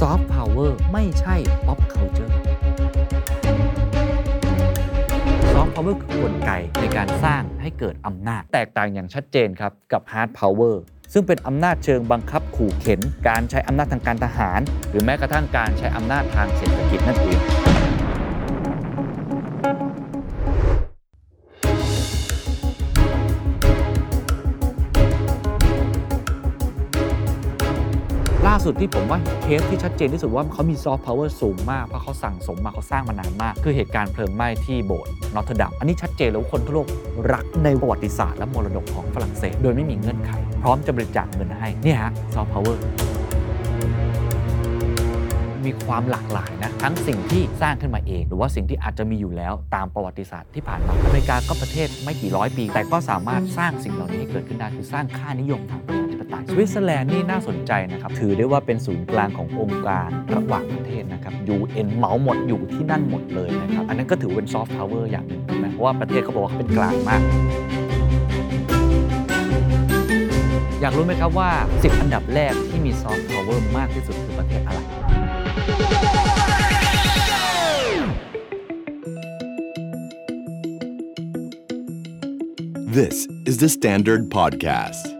ซอฟต์พาวเวอร์ไม่ใช่ pop culture ซอฟต์พาวเวอร์คือกลไกในการสร้างให้เกิดอำนาจ แตกต่างอย่างชัดเจนครับ กับ hard power ซึ่งเป็นอำนาจเชิงบังคับขู่เข็น การใช้อำนาจทางการทหาร หรือแม้กระทั่งการใช้อำนาจทางเศรษฐกิจนั่นเอง สุดที่ผมว่าเคสที่ชัดเจนที่สุดว่าเขามีซอฟต์พาวเวอร์สูงมาก เพราะเขาสั่งสมมาเขาสร้างมานานมาก คือเหตุการณ์เพลิงไหม้ที่โบสถ์นอตเทอร์ดัมอันนี้ชัดเจนแล้วคนทั่วโลกรักในประวัติศาสตร์และมรดกของฝรั่งเศส โดยไม่มีเงื่อนไข พร้อมจะบริจาคเงินให้เนี่ยฮะซอฟต์พาวเวอร์มีความหลากหลายนะทั้งสิ่งที่สร้างขึ้นมาเอง หรือว่าสิ่งที่อาจจะมีอยู่แล้วตามประวัติศาสตร์ที่ผ่านมาอเมริกาก็ประเทศไม่กี่ร้อยปี แต่ก็สามารถสร้างสิ่งเหล่านี้ให้เกิดขึ้นได้คือสร้างค่านิยมทาง ประชาธิปไตยสวิตเซอร์แลนด์นี่น่าสนใจนะครับ ถือได้ว่าเป็นศูนย์กลางขององค์การระหว่างประเทศนะครับ UN เหมาหมดอยู่ที่นั่นหมดเลยนะครับ อันนั้นก็ถือเป็นซอฟต์พาวเวอร์อย่างหนึ่งถูกไหมเพราะว่าประเทศเขาบอกว่าเขาเป็นกลางมากอยากรู้ไหมครับว่า 10 อันดับแรกที่มีซอฟต์พาวเวอร์มากที่สุดคือประเทศอะไร This is the Standard Podcast.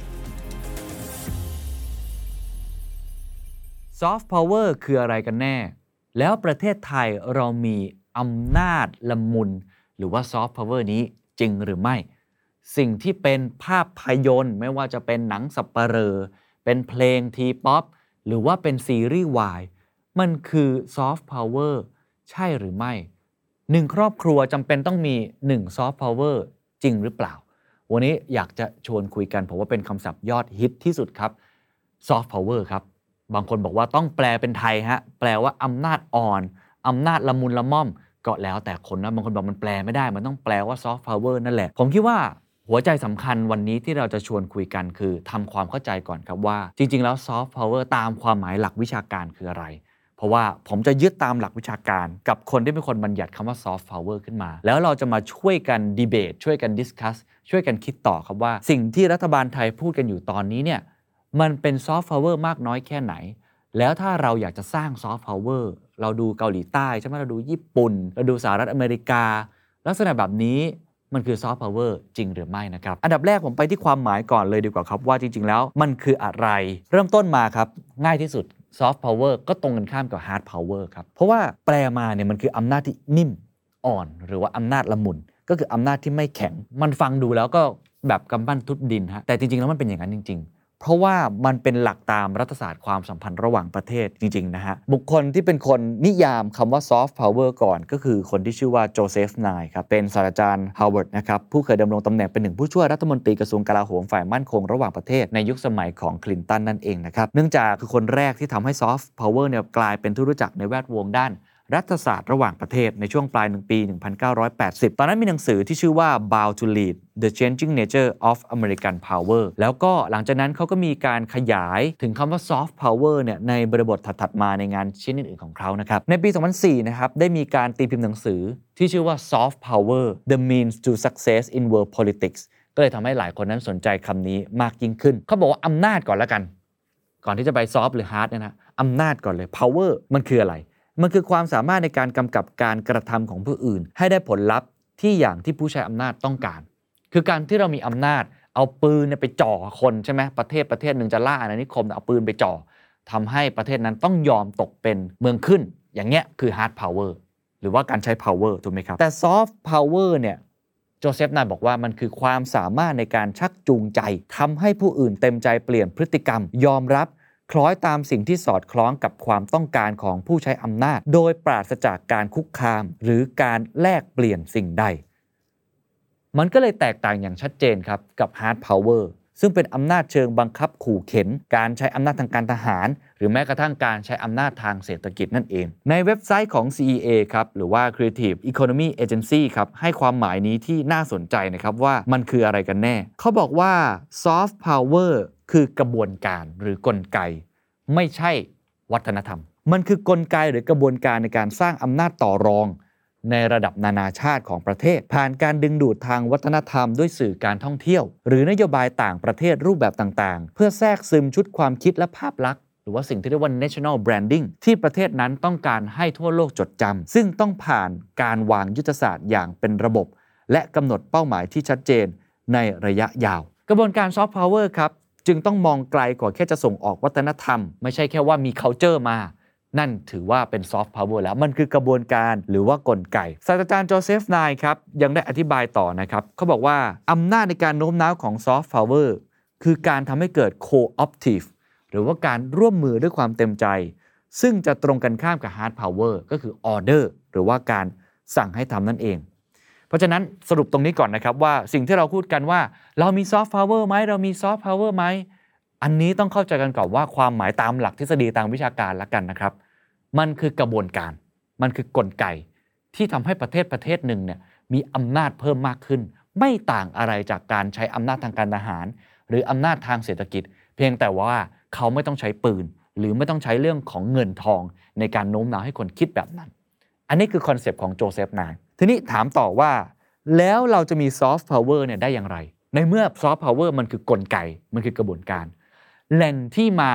ซอฟต์พาวเวอร์คืออะไรกันแน่ แล้วประเทศไทยเรามีอำนาจละมุน หรือว่าซอฟต์พาวเวอร์นี้จริงหรือไม่ สิ่งที่เป็นภาพพยนตร์ไม่ว่าจะเป็นหนังสัปเหร่อเป็นเพลงทีป๊อปหรือว่าเป็นซีรีส์วายมันคือซอฟต์พาวเวอร์ใช่หรือไม่หนึ่งครอบครัวจำเป็นต้องมี1ซอฟต์พาวเวอร์จริงหรือเปล่า วันนี้อยากจะชวนคุยกันผมว่าเป็นคำศัพท์ยอดฮิตที่สุดครับซอฟต์พาวเวอร์ครับ บางคนบอกว่าต้องแปลเป็นไทยฮะแปลว่าอำนาจอ่อนอำนาจละมุนละม่อม ก็แล้วแต่คนนะบางคนบอกมันแปลไม่ได้ มันต้องแปลว่าซอฟต์พาวเวอร์นั่นแหละ ผมคิดว่าหัวใจสำคัญวันนี้ที่เราจะชวนคุยกันคือทำความเข้าใจก่อนครับว่า จริง ๆ แล้วซอฟต์พาวเวอร์ตามความหมายหลักวิชาการคืออะไร เพราะว่าผมจะยึดตามหลักวิชาการ กับคนที่เป็นคนบัญญัติคำว่าซอฟต์พาวเวอร์ขึ้นมา แล้วเราจะมาช่วยกันดีเบตช่วยกัน discussช่วยกันคิดต่อครับว่า สิ่งที่รัฐบาลไทยพูดกันอยู่ตอนนี้เนี่ย มันเป็นซอฟต์พาวเวอร์มากน้อยแค่ไหน แล้วถ้าเราอยากจะสร้างซอฟต์พาวเวอร์เราดูเกาหลีใต้ใช่ไหมเราดูญี่ปุ่น เราดูสหรัฐอเมริกา ลักษณะแบบนี้มันคือซอฟต์พาวเวอร์จริงหรือไม่นะครับ อันดับแรกผมไปที่ความหมายก่อนเลยดีกว่าครับ ว่าจริง ๆ แล้วมันคืออะไร เริ่มต้นมาครับ ง่ายที่สุดซอฟต์พาวเวอร์ก็ตรงกันข้ามกับ hard power ครับ เพราะว่าแปลมาเนี่ยมันคืออำนาจที่นิ่มอ่อน หรือว่าอำนาจละมุน ก็คืออำนาจที่ไม่แข็ง มันฟังดูแล้วก็แบบกำปั้นทุบดินฮะแต่จริงๆแล้วมันเป็นอย่างนั้นจริง ๆ เพราะว่ามันเป็นหลักตามรัฐศาสตร์ความสัมพันธ์ระหว่างประเทศจริง ๆ นะฮะ บุคคลที่เป็นคนนิยามคำว่าซอฟต์พาวเวอร์ก่อน ก็คือคนที่ชื่อว่าโจเซฟนายครับ เป็นศาสตราจารย์ฮาร์วาร์ดนะครับ ผู้เคยดำรงตำแหน่งเป็นหนึ่งผู้ช่วยรัฐมนตรีกระทรวงกลาโหมฝ่ายมั่นคงระหว่างประเทศในยุคสมัยของคลินตันนั่นเองนะครับ เนื่องจากคือคนแรกที่ทำให้ซอฟต์พาวเวอร์เนี่ยกลายเป็นที่รู้จักในแวดวงด้าน รัฐศาสตร์ระหว่างประเทศในช่วงปลายหนึ่งปี 1980 ตอนนั้นมีหนังสือที่ชื่อว่า Bound to Lead The Changing Nature of American Power แล้วก็หลังจากนั้นเขาก็มีการขยายถึงคำว่า Soft Power เนี่ยในบริบทถัด ๆ มาในงานชิ้นอื่น ๆ ของเขานะครับ ในปี 2004 นะครับ ได้มีการตีพิมพ์หนังสือที่ชื่อว่า Soft Power The Means to Success in World Politics ก็เลยทำให้หลายคนนั้นสนใจคำนี้มากยิ่งขึ้น เขาบอกว่าอำนาจก่อนละกัน ก่อนที่จะไป soft หรือ hard เนี่ยนะอำนาจก่อนเลย power มันคืออะไร มันคือความสามารถในการกำกับการกระทำของผู้อื่น ให้ได้ผลลัพธ์ที่อย่างที่ผู้ใช้อำนาจต้องการ คือการที่เรามีอำนาจ เอาปืนไปจ่อคนใช่ไหมประเทศประเทศหนึ่งจะล่าอาณานิคมเอาปืนไปจ่อทำให้ประเทศนั้นต้องยอมตกเป็นเมืองขึ้น อย่างเงี้ยคือ hard power หรือว่าการใช้ power ถูกไหมครับ แต่ soft power เนี่ยโจเซฟนายบอกว่ามันคือความสามารถในการชักจูงใจทำให้ผู้อื่นเต็มใจเปลี่ยนพฤติกรรม ยอมรับ คล้อยตามสิ่งที่สอดคล้องกับความต้องการของผู้ใช้อำนาจ โดยปราศจากการคุกคาม หรือการแลกเปลี่ยนสิ่งใด มันก็เลยแตกต่างอย่างชัดเจนครับกับ hard power ซึ่งเป็นอำนาจเชิงบังคับขู่เข็น การใช้อำนาจทางการทหาร หรือแม้กระทั่งการใช้อำนาจทางเศรษฐกิจนั่นเอง ในเว็บไซต์ของ CEA ครับหรือว่า Creative Economy Agency ครับให้ความหมายนี้ที่น่าสนใจนะครับว่ามันคืออะไรกันแน่ เขาบอกว่า soft power คือกระบวนการหรือกลไก ไม่ใช่วัฒนธรรม มันคือกลไกหรือกระบวนการในการสร้างอำนาจต่อรอง ในระดับนานาชาติของประเทศ ผ่านการดึงดูดทางวัฒนธรรมด้วยสื่อการท่องเที่ยว หรือนโยบายต่างประเทศรูปแบบต่างๆ เพื่อแทรกซึมชุดความคิดและภาพลักษณ์หรือว่าสิ่งที่เรียกว่า national branding ที่ประเทศนั้นต้องการให้ทั่วโลกจดจำซึ่งต้องผ่านการวางยุทธศาสตร์อย่างเป็นระบบ และกำหนดเป้าหมายที่ชัดเจนในระยะยาว กระบวนการ soft power ครับ จึงต้องมองไกลกว่าแค่จะส่งออกวัฒนธรรม ไม่ใช่แค่ว่ามี culture มา นั่นถือว่าเป็นซอฟต์พาวเวอร์แล้วมันคือกระบวนการหรือว่ากลไกศาสตราจารย์โจเซฟนายครับ ยังได้อธิบายต่อนะครับ เขาบอกว่า อำนาจในการโน้มน้าวของซอฟต์พาวเวอร์คือการทำให้เกิด co-optive หรือว่าการร่วมมือด้วยความเต็มใจ ซึ่งจะตรงกันข้ามกับ hard power ก็คือ order หรือว่าการสั่งให้ทำนั่นเอง เพราะฉะนั้นสรุปตรงนี้ก่อนนะครับว่าสิ่งที่เราพูดกันว่า เรามีซอฟต์พาวเวอร์ไหมเรามีซอฟต์พาวเวอร์ไหมอันนี้ต้องเข้าใจกันก่อนว่าความหมายตามหลักทฤษฎีทางวิชาการละกันนะครับ มันคือกระบวนการ มันคือกลไกที่ทำให้ประเทศประเทศหนึ่งเนี่ยมีอำนาจเพิ่มมากขึ้น ไม่ต่างอะไรจากการใช้อำนาจทางการทหาร หรืออำนาจทางเศรษฐกิจ เพียงแต่ว่าเขาไม่ต้องใช้ปืน หรือไม่ต้องใช้เรื่องของเงินทองในการโน้มน้าวให้คนคิดแบบนั้น อันนี้คือคอนเซปต์ของโจเซฟนาย ทีนี้ถามต่อว่าแล้วเราจะมีซอฟต์พาวเวอร์เนี่ยได้อย่างไร ในเมื่อซอฟต์พาวเวอร์มันคือกลไก มันคือกระบวนการ แหล่งที่มา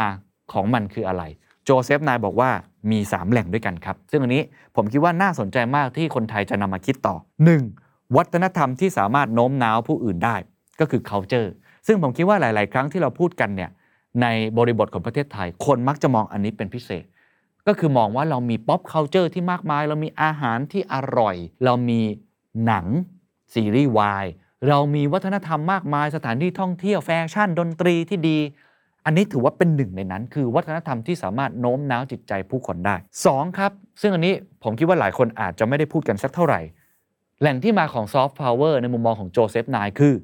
ของมันคืออะไร โจเซฟนายบอกว่ามี 3 แหล่งด้วยกันครับ ซึ่งอันนี้ผมคิดว่าน่าสนใจมากที่คนไทยจะนำมาคิดต่อ 1. วัฒนธรรมที่สามารถโน้มน้าวผู้อื่นได้ ก็คือ culture ซึ่งผมคิดว่าหลาย ๆ ครั้งที่เราพูดกันเนี่ยในบริบทของประเทศไทย คนมักจะมองอันนี้เป็นพิเศษ ก็คือมองว่าเรามี pop culture ที่มากมาย เรามีอาหารที่อร่อย เรามีหนังซีรีส์วายเรามีวัฒนธรรมมากมายสถานที่ท่องเที่ยวแฟชั่นดนตรีที่ดี อันนี้ถือว่าเป็นหนึ่งในนั้น คือวัฒนธรรมที่สามารถโน้มน้าวจิตใจผู้คนได้ 2. ครับ ซึ่งอันนี้ผมคิดว่าหลายคนอาจจะไม่ได้พูดกันสักเท่าไหร่ แหล่งที่มาของซอฟต์พาวเวอร์ในมุมมองของโจเซฟนายคือ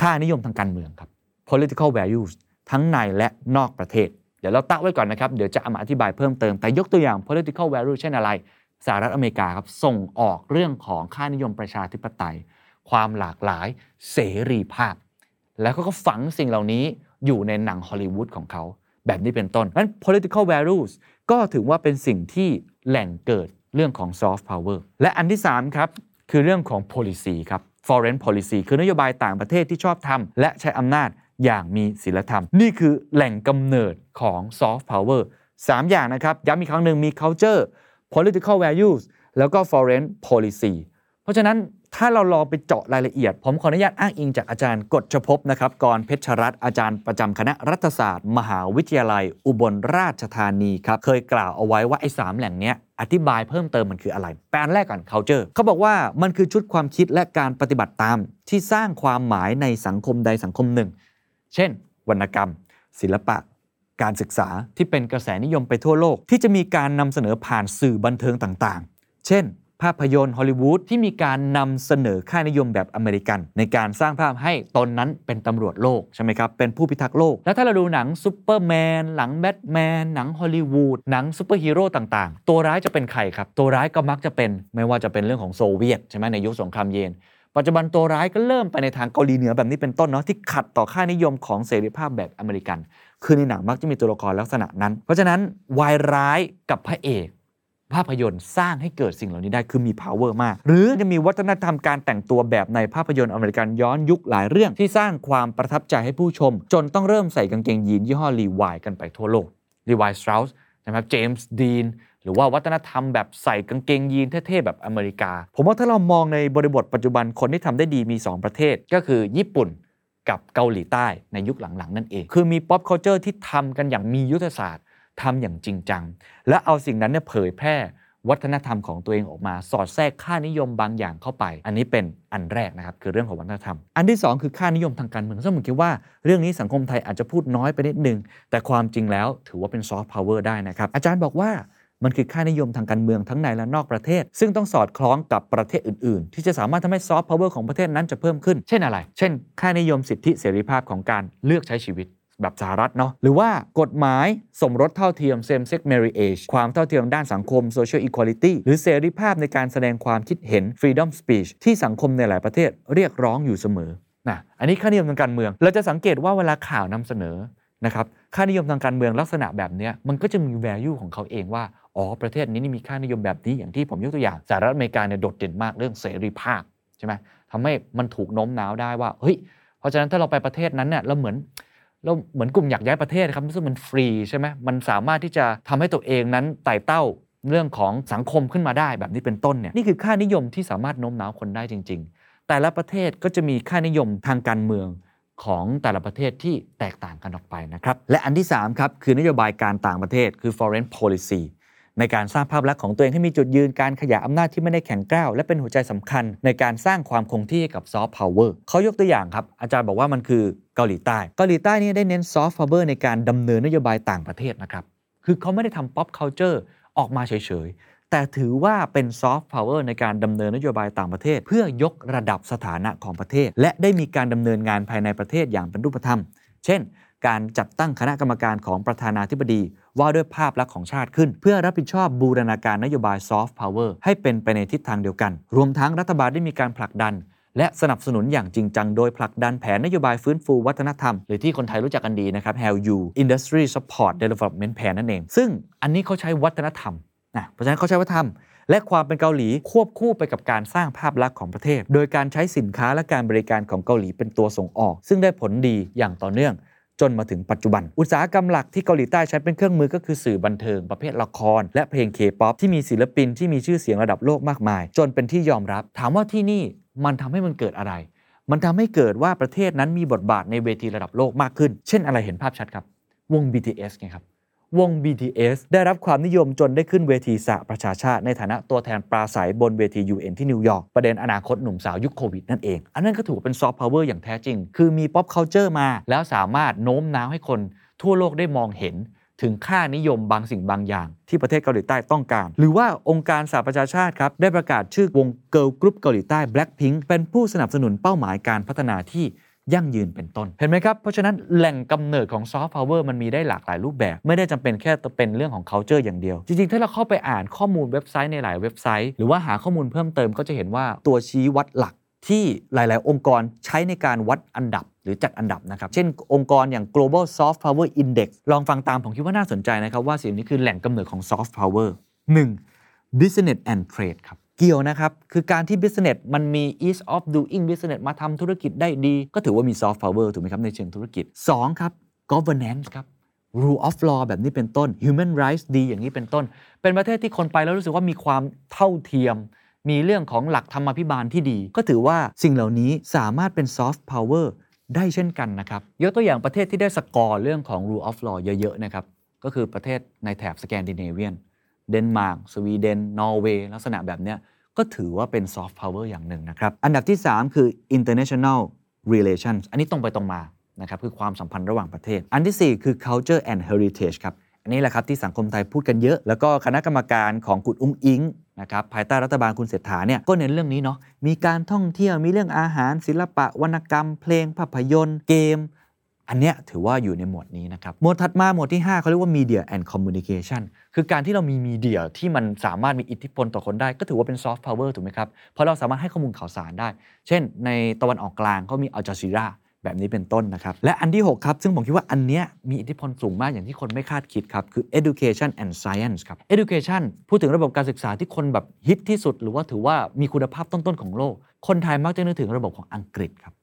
ค่านิยมทางการเมืองครับ political values ทั้งในและนอกประเทศ ดี๋ยวเราตั้งไว้ก่อนนะครับ เดี๋ยวจะเอามาอธิบายเพิ่มเติม แต่ยกตัวอย่าง political value เช่นอะไร สหรัฐอเมริกาครับ ส่งออกเรื่องของค่านิยมประชาธิปไตย ความหลากหลาย เสรีภาพ แล้วเขาก็ฝังสิ่งเหล่านี้อยู่ในหนังฮอลลีวูดของเขา แบบนี้เป็นต้นนั้น political values ก็ถือว่าเป็นสิ่งที่แหล่งเกิดเรื่องของ soft power และอันที่3ครับคือเรื่องของ policy ครับ foreign policy คือนโยบายต่างประเทศที่ชอบทำและใช้อำนาจ อย่างมีศีลธรรม นี่คือแหล่งกำเนิดของ soft power 3อร์สอย่างนะครับ ย้ำอีกครั้งหนึ่งมี culture political values แล้วก็ foreign policy เพราะฉะนั้นถ้าเราลองไปเจาะรายละเอียด ผมขออนุญาตอ้างอิงจากอาจารย์กฎชภพนะครับกรเพชรรัตน์อาจารย์ประจำคณะรัฐศาสตร์ มหาวิทยาลัย อุบลราชธานีครับ เคยกล่าวเอาไว้ว่า ไอ้สามแหล่งเนี้ยอธิบายเพิ่มเติมมันคืออะไร แหล่งแรกก่อน culture เขาบอกว่ามันคือชุดความคิดและการปฏิบัติตาม ที่สร้างความหมายในสังคมใดสังคมหนึ่ง เช่น วรรณกรรม ศิลปะ การศึกษาที่เป็นกระแสนิยมไปทั่วโลก ที่จะมีการนำเสนอผ่านสื่อบันเทิงต่างๆ เช่น ภาพยนตร์ฮอลลีวูดที่มีการนำเสนอค่านิยมแบบอเมริกัน ในการสร้างภาพให้ตนนั้นเป็นตำรวจโลกใช่ไหมครับ เป็นผู้พิทักษ์โลก แล้วถ้าเราดูหนังซูเปอร์แมนหนังแบทแมนหนังฮอลลีวูดหนังซูเปอร์ฮีโร่ต่างๆ ตัวร้ายจะเป็นใครครับ ตัวร้ายก็มักจะเป็นไม่ว่าจะเป็นเรื่องของโซเวียตใช่ไหมในยุคสงครามเย็น ปัจจุบันตัวร้ายก็เริ่มไปในทางเกาหลีเหนือแบบนี้เป็นต้นเนาะที่ขัดต่อค่านิยมของเสรีภาพแบบอเมริกัน คือในหนังมักจะมีตัวละครลักษณะนั้น เพราะฉะนั้นวายร้ายกับพระเอกภาพยนตร์สร้างให้เกิดสิ่งเหล่านี้ได้คือมี power มาก หรือจะมีวัฒนธรรมการแต่งตัวแบบในภาพยนตร์อเมริกันย้อนยุคหลายเรื่องที่สร้างความประทับใจให้ผู้ชม จนต้องเริ่มใส่กางเกงยีนยี่ห้อรีวายกันไปทั่วโลกรีวายสตร u สนะครับเจมส์ดีน หรือว่าวัฒนธรรมแบบใส่กางเกงยีนเท่ๆแบบอเมริกา ผมว่าถ้าเรามองในบริบทปัจจุบันคนที่ทำได้ดีมี 2 ประเทศ ก็คือญี่ปุ่นกับเกาหลีใต้ในยุคหลังๆ นั่นเอง คือมี pop culture ที่ทำกันอย่างมียุทธศาสตร์ทำอย่างจริงจัง และเอาสิ่งนั้นเนี่ยเผยแพร่วัฒนธรรมของตัวเองออกมา สอดแทรกค่านิยมบางอย่างเข้าไป อันนี้เป็นอันแรกนะครับ คือเรื่องของวัฒนธรรม อันที่ 2 คือค่านิยมทางการเมืองซึ่งผมคิดว่าเรื่องนี้สังคมไทยอาจจะพูดน้อยไปนิดนึง แต่ความจริงแล้วถือว่าเป็นซอฟต์พาวเวอร์ได้นะครับ อาจารย์บอกว่า มันคือค่านิยมทางการเมืองทั้งในและนอกประเทศ ซึ่งต้องสอดคล้องกับประเทศอื่น ๆ ที่จะสามารถทำให้ซอฟต์พาวเวอร์ของประเทศนั้นจะเพิ่มขึ้น เช่นอะไร เช่น ค่านิยมสิทธิเสรีภาพของการเลือกใช้ชีวิตแบบสหรัฐเนาะหรือว่ากฎหมายสมรสเท่าเทียม same sex marriage ความเท่าเทียมด้านสังคม social equality หรือเสรีภาพในการแสดงความคิดเห็น freedom speech ที่สังคมในหลายประเทศเรียกร้องอยู่เสมอนะอันนี้ค่านิยมทางการเมือง เราจะสังเกตว่าเวลาข่าวนำเสนอนะครับค่านิยมทางการเมืองลักษณะแบบเนี้ยมันก็จะมี value ของเขาเองว่า อ๋อประเทศนี้นี่มีค่านิยมแบบนี้อย่างที่ผมยกตัวอย่างสหรัฐอเมริกาเนี่ยโดดเด่นมากเรื่องเสรีภาพใช่ไหมทำให้มันถูกโน้มน้าวได้ว่าเฮ้ยเพราะฉะนั้นถ้าเราไปประเทศนั้นเนี่ยเราเหมือนเราเหมือนกลุ่มอยากย้ายประเทศครับซึ่งมันฟรีใช่ไหมมันสามารถที่จะทำให้ตัวเองนั้นไต่เต้าเรื่องของสังคมขึ้นมาได้แบบนี้เป็นต้นเนี่ยนี่คือค่านิยมที่สามารถโน้มน้าวคนได้จริง ๆ แต่ละประเทศก็จะมีค่านิยมทางการเมืองของแต่ละประเทศที่แตกต่างกันออกไปนะครับ และอันที่3ครับคือนโยบายการต่างประเทศคือ foreign policy ในการสร้างภาพลักษณ์ของตัวเองให้มีจุดยืนการขยายอำนาจที่ไม่ได้แข็งกร้าวและเป็นหัวใจสำคัญ ในการสร้างความคงที่กับซอฟต์พาวเวอร์เขายกตัวอย่างครับ อาจารย์บอกว่ามันคือเกาหลีใต้ เกาหลีใต้นี่ได้เน้นซอฟต์พาวเวอร์ในการดำเนินนโยบายต่างประเทศนะครับ คือเขาไม่ได้ทำ pop culture ออกมาเฉยๆ แต่ถือว่าเป็นซอฟต์พาวเวอร์ในการดำเนินนโยบายต่างประเทศ เพื่อยกระดับสถานะของประเทศ และได้มีการดำเนินงานภายในประเทศอย่างเป็นรูปธรรม เช่น การจัดตั้งคณะกรรมการของประธานาธิบดี ว่าด้วยภาพลักษณ์ของชาติขึ้น เพื่อรับผิดชอบบูรณาการนโยบายซอฟต์พาวเวอร์ให้เป็นไปในทิศทางเดียวกัน รวมทั้งรัฐบาลได้มีการผลักดัน และสนับสนุนอย่างจริงจัง โดยผลักดันแผนนโยบายฟื้นฟูวัฒนธรรม หรือที่คนไทยรู้จักกันดีนะครับ HALU Industry Support Development Plan นั่นเอง ซึ่งอันนี้เขาใช้วัฒนธรรมนะเพราะฉะนั้นเขาใช้วัฒนธรรมและความเป็นเกาหลีควบคู่ไปกับการสร้างภาพลักษณ์ของประเทศ โดยการใช้สินค้าและการบริการของเกาหลีเป็นตัวส่งออก ซึ่งได้ผลดีอย่างต่อเนื่อง จนมาถึงปัจจุบัน อุตสาหกรรมหลักที่เกาหลีใต้ใช้เป็นเครื่องมือก็คือสื่อบันเทิงประเภทละคร และเพลงเคป๊อปที่มีศิลปินที่มีชื่อเสียงระดับโลกมากมาย จนเป็นที่ยอมรับ ถามว่าที่นี่มันทำให้มันเกิดอะไร มันทำให้เกิดว่าประเทศนั้นมีบทบาทในเวทีระดับโลกมากขึ้น เช่นอะไรเห็นภาพชัดครับ วง BTS ไงครับ วง BTS ได้รับความนิยมจนได้ขึ้นเวทีสหประชาชาติ ในฐานะตัวแทนปราศรัยบนเวที UN ที่นิวยอร์กประเด็นอนาคตหนุ่มสาวยุคโควิดนั่นเอง อันนั้นก็ถือเป็นซอฟต์พาวเวอร์อย่างแท้จริง คือมี pop culture มา แล้วสามารถโน้มน้าวให้คน ทั่วโลกได้มองเห็นถึงค่านิยมบางสิ่งบางอย่าง ที่ประเทศเกาหลีใต้ต้องการ หรือว่าองค์การสหประชาชาติครับได้ประกาศชื่อวงเกิร์ลกรุ๊ปเกาหลีใต้ Blackpink เป็นผู้สนับสนุนเป้าหมายการพัฒนาที่ ยั่งยืนเป็นต้น เห็นไหมครับ เพราะฉะนั้นแหล่งกำเนิดของซอฟต์พาวเวอร์มันมีได้หลากหลายรูปแบบ ไม่ได้จำเป็นแค่เป็นเรื่องของ culture อย่างเดียว จริง ๆ ถ้าเราเข้าไปอ่านข้อมูลเว็บไซต์ในหลายเว็บไซต์ หรือว่าหาข้อมูลเพิ่มเติมก็จะเห็นว่าตัวชี้วัดหลักที่หลาย ๆ องค์กรใช้ในการวัดอันดับหรือจัดอันดับนะครับ เช่นองค์กรอย่าง global soft power index ลองฟังตามผมคิดว่าน่าสนใจนะครับ ว่าสิ่งนี้คือแหล่งกำเนิดของ soft power 1. business and trade ครับ เกี่ยวนะครับ คือการที่ business มันมี ease of doing business มาทำธุรกิจได้ดี ก็ถือว่ามี soft power ถูกไหมครับ ในเชิงธุรกิจ 2 ครับ governance ครับ rule of law แบบนี้เป็นต้น human rights ดีอย่างนี้เป็นต้น เป็นประเทศที่คนไปแล้วรู้สึกว่ามีความเท่าเทียม มีเรื่องของหลักธรรมาภิบาลที่ดี ก็ถือว่าสิ่งเหล่านี้สามารถเป็น soft power ได้เช่นกันนะครับ ยกตัวอย่างประเทศที่ได้สกอร์เรื่องของ rule of law เยอะๆนะครับ ก็คือประเทศในแถบสแกนดิเนเวียน เดนมาร์กสวีเดน นอร์เวย์ลักษณะแบบเนี้ยก็ถือว่าเป็นซอฟต์พาวเวอร์อย่างหนึ่งนะครับ อันดับที่ 3 คือ international relations อันนี้ตรงไปตรงมานะครับคือความสัมพันธ์ระหว่างประเทศ อันทีสี่ 4 คือ culture and heritage ครับ อันนี้แหละครับที่สังคมไทยพูดกันเยอะ แล้วก็คณะกรรมการของคุณอุ๊งอิ๊งนะครับภายใต้รัฐบาลคุณเศรษฐาเนี่ยก็เน้นเรื่องนี้เนาะมีการท่องเที่ยวมีเรื่องอาหาร ศิลปะวรรณกรรม เพลงภาพยนตร์เกม อันเนี้ยถือว่าอยู่ในหมวดนี้นะครับ หมวดถัดมาหมวดที่ 5เขาเรียกว่า Media and Communication คือการที่เรามี media ที่มันสามารถมีอิทธิพลต่อคนได้ ก็ถือว่าเป็นซอฟต์พาวเวอร์ถูกไหมครับ เพราะเราสามารถให้ข้อมูลข่าวสารได้ เช่น ในตะวันออกกลางเขามีอัลจาซีราแบบนี้เป็นต้นนะครับ และอันที่ 6 ครับ ซึ่งผมคิดว่าอันเนี้ยมีอิทธิพลสูงมากอย่างที่คนไม่คาดคิดครับ คือ education and science ครับ education พูดถึงระบบการศึกษาที่คนแบบฮิตที่สุด หรือว่าถือว่ามีคุณภาพต้นๆของโลก คนไทยมักจะนึกถึงระบบของอังกฤษครับ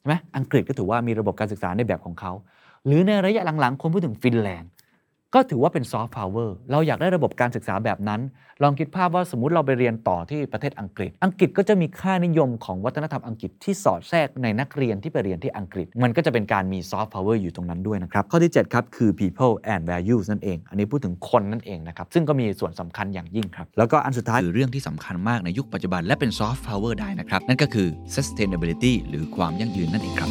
ใช่ไหมอังกฤษก็ถือว่ามีระบบการศึกษาในแบบของเขา หรือในระยะหลังๆ คนพูดถึงฟินแลนด์ ก็ถือว่าเป็นซอฟต์พาวเวอร์เราอยากได้ระบบการศึกษาแบบนั้น ลองคิดภาพว่าสมมุติเราไปเรียนต่อที่ประเทศอังกฤษ อังกฤษก็จะมีค่านิยมของวัฒนธรรมอังกฤษที่สอดแทรกในนักเรียนที่ไปเรียนที่อังกฤษ มันก็จะเป็นการมีซอฟต์พาวเวอร์อยู่ตรงนั้นด้วยนะครับ ข้อที่ 7 ครับ คือ people and values นั่นเอง อันนี้พูดถึงคนนั่นเองนะครับ ซึ่งก็มีส่วนสำคัญอย่างยิ่งครับ แล้วก็อันสุดท้ายคือเรื่องที่สำคัญมากในยุคปัจจุบันและเป็นซอฟต์พาวเวอร์ได้นะครับนั่นก็คือ sustainability หรือความยั่งยืนนั่นเองครับ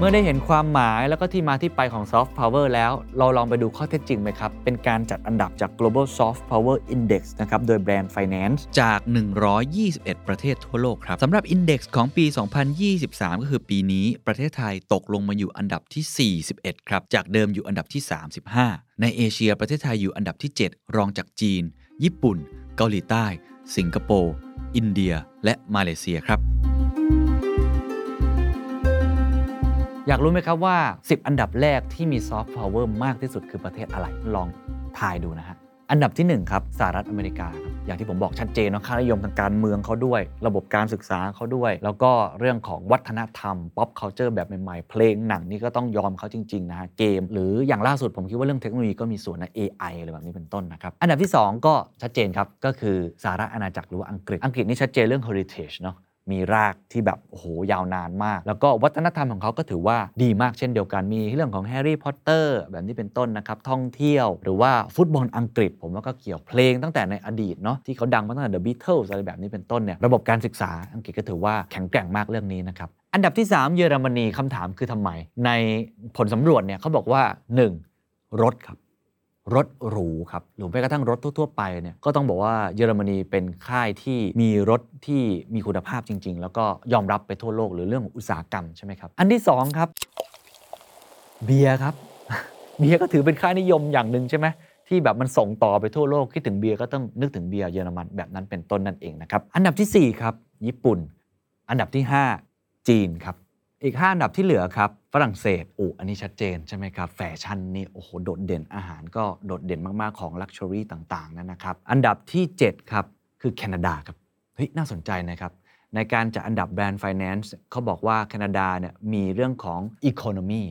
เมื่อได้เห็นความหมายแล้วก็ที่มาที่ไปของ Soft Power แล้ว เราลองไปดูข้อเท็จจริงไหมครับ เป็นการจัดอันดับจาก Global Soft Power Index นะครับ โดย Brand Finance จาก 121 ประเทศทั่วโลกครับสำหรับ Index ของปี 2023 ก็คือปีนี้ประเทศไทยตกลงมาอยู่อันดับที่ 41 ครับ จากเดิมอยู่อันดับที่ 35 ในเอเชียประเทศไทยอยู่อันดับที่ 7 รองจากจีน ญี่ปุ่น เกาหลีใต้ สิงคโปร์ อินเดีย และมาเลเซียครับ อยากรู้ไหมครับว่า 10 อันดับแรกที่มี Soft Power มากที่สุดคือประเทศอะไร ลองทายดูนะฮะ อันดับที่ 1 ครับสหรัฐอเมริกาครับอย่างที่ผมบอกชัดเจนเนาะค่านิยมทางการเมืองเขาด้วย ระบบการศึกษาเขาด้วย แล้วก็เรื่องของวัฒนธรรม pop culture แบบใหม่ๆ เพลงหนังนี่ก็ต้องยอมเขาจริงๆนะฮะเกม หรืออย่างล่าสุดผมคิดว่าเรื่องเทคโนโลยีก็มีส่วนนะ AI อะไรแบบนี้เป็นต้นนะครับ อันดับที่ 2 ก็ชัดเจนครับก็คือสหรัฐอาณาจักรหรือว่าอังกฤษอังกฤษนี่ชัดเจนเรื่อง heritage เนาะ มีรากที่แบบโอ้โหยาวนานมาก แล้วก็วัฒนธรรมของเขาก็ถือว่าดีมากเช่นเดียวกันมีเรื่องของแฮร์รี่พอตเตอร์แบบนี้เป็นต้นนะครับท่องเที่ยวหรือว่าฟุตบอลอังกฤษ ผมว่าก็เกี่ยวเพลงตั้งแต่ในอดีตเนาะที่เขาดังมาตั้งแต่ The Beatles อะไรแบบนี้เป็นต้นเนี่ยระบบการศึกษาอังกฤษก็ถือว่าแข็งแกร่งมากเรื่องนี้นะครับอันดับที่ 3 เยอรมนีคำถามคือทำไม ในผลสำรวจเนี่ยเขาบอกว่า 1. รถครับ รถหรูครับหรือแม้กระทั่งรถทั่วๆไปเนี่ยก็ต้องบอกว่าเยอรมนีเป็นค่ายที่มีรถที่มีคุณภาพจริง ๆ แล้วก็ยอมรับไปทั่วโลกหรือเรื่องของอุตสาหกรรมใช่ไหมครับ อันที่ 2 ครับเบียร์ครับเบียร์ก็ถือเป็นค่านิยมอย่างหนึ่งใช่ไหมที่แบบมันส่งต่อไปทั่วโลกคิดถึงเบียร์ก็ต้องนึกถึงเบียร์เยอรมันแบบนั้นเป็นต้นนั่นเองนะครับอันดับทีสี่4 ครับ ญี่ปุ่น อันดับที่ 5 จีนครับ อีก 5 อันดับที่เหลือครับ ฝรั่งเศสโอ้อันนี้ชัดเจนใช่ไหมครับ แฟชั่นนี่โอ้โหโดดเด่นอาหารก็โดดเด่นมาก ๆ ของ luxury ต่างๆนั่นนะครับ อันดับที่ 7 ครับ คือแคนาดาครับ เฮ้ย น่าสนใจนะครับ ในการจัดอันดับ Brand Finance เขาบอกว่าแคนาดาเนี่ยมีเรื่องของ economy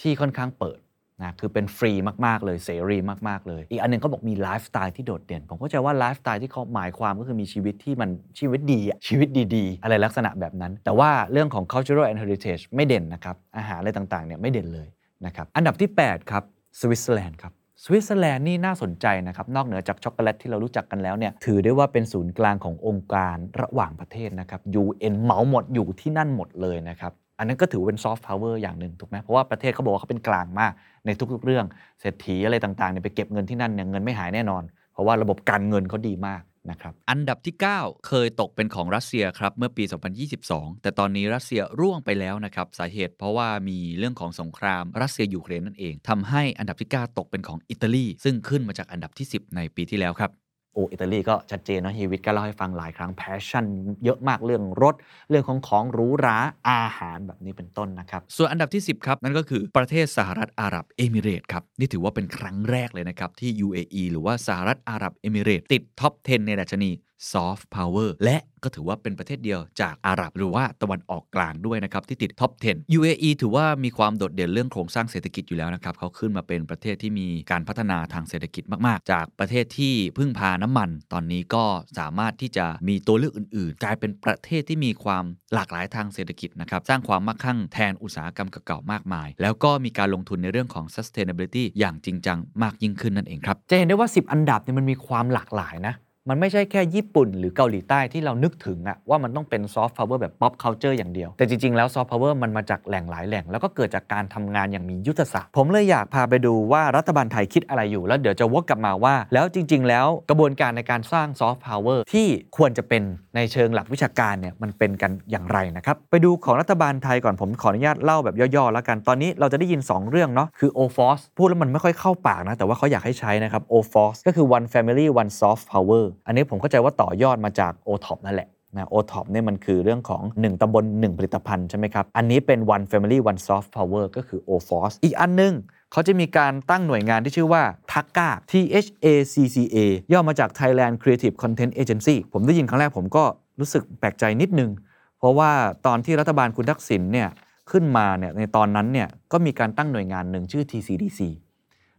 ที่ค่อนข้างเปิด นะคือเป็นฟรีมาก ๆ เลยเสรีมาก ๆ เลย อีกอันหนึ่งเขาบอกมีไลฟ์สไตล์ที่โดดเด่น ผมเข้าใจว่าไลฟ์สไตล์ที่เขาหมายความก็คือมีชีวิตที่มันชีวิตดีชีวิตดีๆ อะไรลักษณะแบบนั้น แต่ว่าเรื่องของ cultural and heritage ไม่เด่นนะครับ อาหารอะไรต่างๆเนี่ยไม่เด่นเลยนะครับอันดับที่ 8 ครับสวิตเซอร์แลนด์ครับสวิตเซอร์แลนด์นี่น่าสนใจนะครับ นอกเหนือจากช็อกโกแลตที่เรารู้จักกันแล้วเนี่ยถือได้ว่าเป็นศูนย์กลางขององค์การระหว่างประเทศนะครับ UN เหมาหมดอยู่ที่นั่นหมดเลยนะครับ อันนั้นก็ถือเป็นซอฟต์พาวเวอร์อย่างหนึ่งถูกไหมเพราะว่าประเทศเขาบอกว่าเขาเป็นกลางมากในทุกๆ เรื่องเศรษฐีอะไรต่างๆเนี่ยไปเก็บเงินที่นั่นเนี่ยเงินไม่หายแน่นอน เพราะว่าระบบการเงินเขาดีมากนะครับอันดับที่ 9 เคยตกเป็นของรัสเซียครับเมื่อปี 2022 แต่ตอนนี้รัสเซียร่วงไปแล้วนะครับสาเหตุเพราะว่ามีเรื่องของสงครามรัสเซียยูเครนนั่นเองทำให้อันดับที่ 9 ตกเป็นของอิตาลีซึ่งขึ้นมาจากอันดับที่ 10 ในปีที่แล้วครับ โอ้อิตาลีก็ชัดเจนนะพี่วิทย์ก็เล่าให้ฟังหลายครั้งแฟชั่น เยอะมากเรื่องรถ เรื่องของของหรูหราอาหารแบบนี้เป็นต้นนะครับ ส่วนอันดับที่ 10 ครับ นั่นก็คือประเทศสหรัฐอาหรับเอมิเรตส์ครับ นี่ถือว่าเป็นครั้งแรกเลยนะครับ ที่ UAE หรือว่าสหรัฐอาหรับเอมิเรตส์ติดท็อป 10 ในดัชนี Soft Power และก็ถือว่าเป็นประเทศเดียวจากอาหรับหรือว่าตะวันออกกลางด้วยนะครับ ที่ติดท็อป 10 UAE ถือว่ามีความโดดเด่นเรื่องโครงสร้างเศรษฐกิจอยู่แล้วนะครับเขาขึ้นมาเป็นประเทศที่มีการพัฒนาทางเศรษฐกิจมาก ๆ จากประเทศที่พึ่งพาน้ำมัน ตอนนี้ก็สามารถที่จะมีตัวเลือกอื่น ๆ กลายเป็นประเทศที่มีความหลากหลายทางเศรษฐกิจนะครับสร้างความมั่งคั่งแทนอุตสาหกรรมเก่าๆมากมาย แล้วก็มีการลงทุนในเรื่องของ sustainability อย่างจริงจังมากยิ่งขึ้นนั่นเองครับจะเห็นได้ว่า 10 อันดับเนี่ยมันมีความหลากหลายนะ มันไม่ใช่แค่ญี่ปุ่นหรือเกาหลีใต้ที่เรานึกถึงอะว่ามันต้องเป็นซอฟต์พาวเวอร์แบบ pop culture อย่างเดียว แต่จริง ๆ แล้วซอฟต์พาวเวอร์มันมาจากแหล่งหลายแหล่ง แล้วก็เกิดจากการทำงานอย่างมียุทธศาสตร์ ผมเลยอยากพาไปดูว่ารัฐบาลไทยคิดอะไรอยู่ แล้วเดี๋ยวจะวกกลับมาว่า แล้วจริง ๆ แล้วกระบวนการในการสร้างซอฟต์พาวเวอร์ที่ควรจะเป็นในเชิงหลักวิชาการเนี่ยมันเป็นกันอย่างไรนะครับไปดูของรัฐบาลไทยก่อนผมขออนุญาตเล่าแบบย่อๆแล้วกันตอนนี้เราจะได้ยิน 2 เรื่องเนาะคือ OFOS พูดแล้วมันไม่ค่อยเข้าปากนะแต่ว่าเขาอยากให้ใช้นะครับ OFOS ก็คือ One Family One Soft Power อันนี้ผมเข้าใจว่าต่อยอดมาจาก OTOP นั่นแหละนะโอท็อปเนี่ยมันคือเรื่องของ 1 ตำบล 1 ผลิตภัณฑ์ใช่ไหมครับ อันนี้เป็น One Family One Soft Power ก็คือ OFOS อีกอันหนึง เขาจะมีการตั้งหน่วยงานที่ชื่อว่าทักกา T H A C C A ย่อมาจาก Thailand Creative Content Agency ผมได้ยินครั้งแรกผมก็รู้สึกแปลกใจนิดนึง เพราะว่าตอนที่รัฐบาลคุณทักษิณเนี่ยขึ้นมาเนี่ยในตอนนั้นเนี่ยก็มีการตั้งหน่วยงานหนึ่งชื่อ TCDC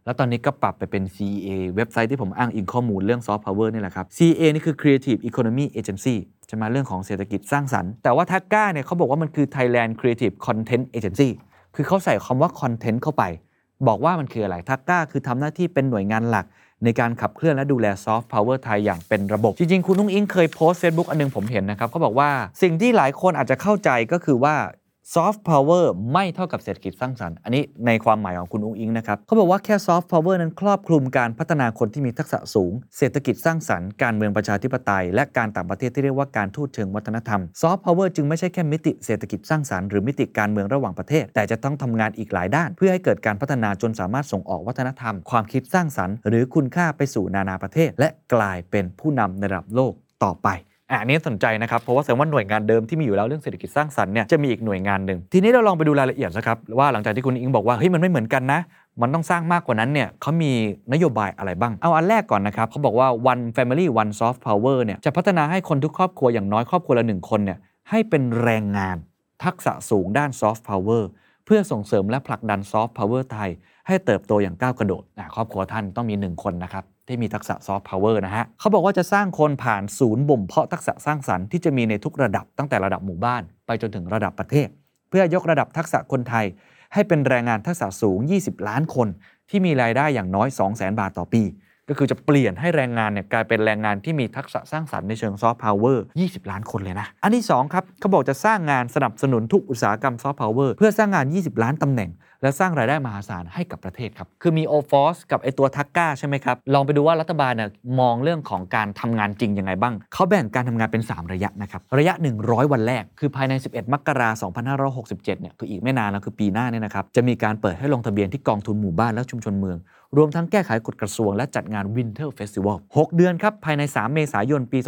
แล้วตอนนี้ก็ปรับไปเป็น CEA เว็บไซต์ที่ผมอ้างอิงข้อมูลเรื่อง Soft Power นี่แหละครับ CEA นี่คือ Creative Economy Agency ใช่ไหมเรื่องของเศรษฐกิจสร้างสรรค์ แต่ว่า THACCA เนี่ยเขาบอกว่ามันคือ Thailand Creative Content Agency คือเขาใส่คำว่า Content เข้าไป บอกว่ามันคืออะไร THACCA คือทำหน้าที่เป็นหน่วยงานหลัก ในการขับเคลื่อนและดูแลซอฟต์พาวเวอร์ไทยอย่างเป็นระบบ จริงๆ คุณอุ๊งอิ๊งเคยโพสต์ Facebook อันหนึงผมเห็นนะครับเขาบอกว่าสิ่งที่หลายคนอาจจะเข้าใจก็คือว่า ซอฟต์พาวเวอร์ไม่เท่ากับเศรษฐกิจสร้างสรรค์ อันนี้ในความหมายของคุณอุ๊งอิ๊งนะครับเขาบอกว่าแต่ซอฟต์พาวเวอร์นั้นครอบคลุมการพัฒนาคนที่มีทักษะสูง เศรษฐกิจสร้างสรรค์ การเมืองประชาธิปไตย และการต่างประเทศที่เรียกว่าการทูตเชิงวัฒนธรรมซอฟต์พาวเวอร์จึงไม่ใช่แค่มิติเศรษฐกิจสร้างสรรค์หรือมิติการเมืองระหว่างประเทศ แต่จะต้องทำงานอีกหลายด้าน เพื่อให้เกิดการพัฒนาจนสามารถส่งออกวัฒนธรรม ความคิดสร้างสรรค์ หรือคุณค่าไปสู่นานาประเทศ และกลายเป็นผู้นำในระดับโลกต่อไป อันนี้สนใจนะครับ เพราะว่าแสดงว่าหน่วยงานเดิมที่มีอยู่แล้วเรื่องเศรษฐกิจสร้างสรรค์เนี่ยจะมีอีกหน่วยงานหนึ่งทีนี้เราลองไปดูรายละเอียดนะครับว่าหลังจากที่คุณอิงบอกว่าเฮ้ยมันไม่เหมือนกันนะ มันต้องสร้างมากกว่านั้นเนี่ยเขามีนโยบายอะไรบ้าง เอาอันแรกก่อนนะครับเขาบอกว่า one family one soft power เนี่ยจะพัฒนาให้คนทุกครอบครัวอย่างน้อยครอบครัวละหนึ่งคนเนี่ยให้เป็นแรงงานทักษะสูงด้าน soft power เพื่อส่งเสริมและผลักดัน soft power ไทย ให้เติบโตอย่างก้าวกระโดดอะครอบครัวท่านต้องมี 1 คนนะครับ ที่มีทักษะซอฟต์พาวเวอร์นะฮะเขาบอกว่าจะสร้างคนผ่านศูนย์บ่มเพาะทักษะสร้างสรรค์ที่จะมีในทุกระดับตั้งแต่ระดับหมู่บ้าน ไปจนถึงระดับประเทศ เพื่อยกระดับทักษะคนไทย ให้เป็นแรงงานทักษะสูง 20 ล้านคน ที่มีรายได้อย่างน้อย 200,000 บาทต่อปี ก็คือจะเปลี่ยนให้แรงงานเนี่ยกลายเป็นแรงงานที่มีทักษะสร้างสรรค์ในเชิงซอฟต์พาวเวอร์20 ล้านคนเลยนะ อันที่2ครับเขาบอกจะสร้างงานสนับสนุนทุกอุตสาหกรรมซอฟต์พาวเวอร์เพื่อสร้างงาน 20 ล้านตำแหน่ง และสร้างรายได้มหาศาลให้กับประเทศครับ คือมี o f o r c e กับไอตัว THACCA ใช่ไหมครับ ลองไปดูว่ารัฐบาลเนี่ยมองเรื่องของการทำงานจริงยังไงบ้าง เขาแบ่งการทำงานเป็น 3 ระยะนะครับ ระยะ 100 วันแรก คือภายใน 11 มกราคม2567เนี่ย คืออีกไม่นานแล้วคือปีหน้าเนี่ยนะครับ จะมีการเปิดให้ลงทะเบียนที่กองทุนหมู่บ้านและชุมชนเมือง รวมทั้งแก้ไขกฎกระทรวงและจัดงาน Winter Festival 6 เดือนครับ ภายใน 3 เมษายนปี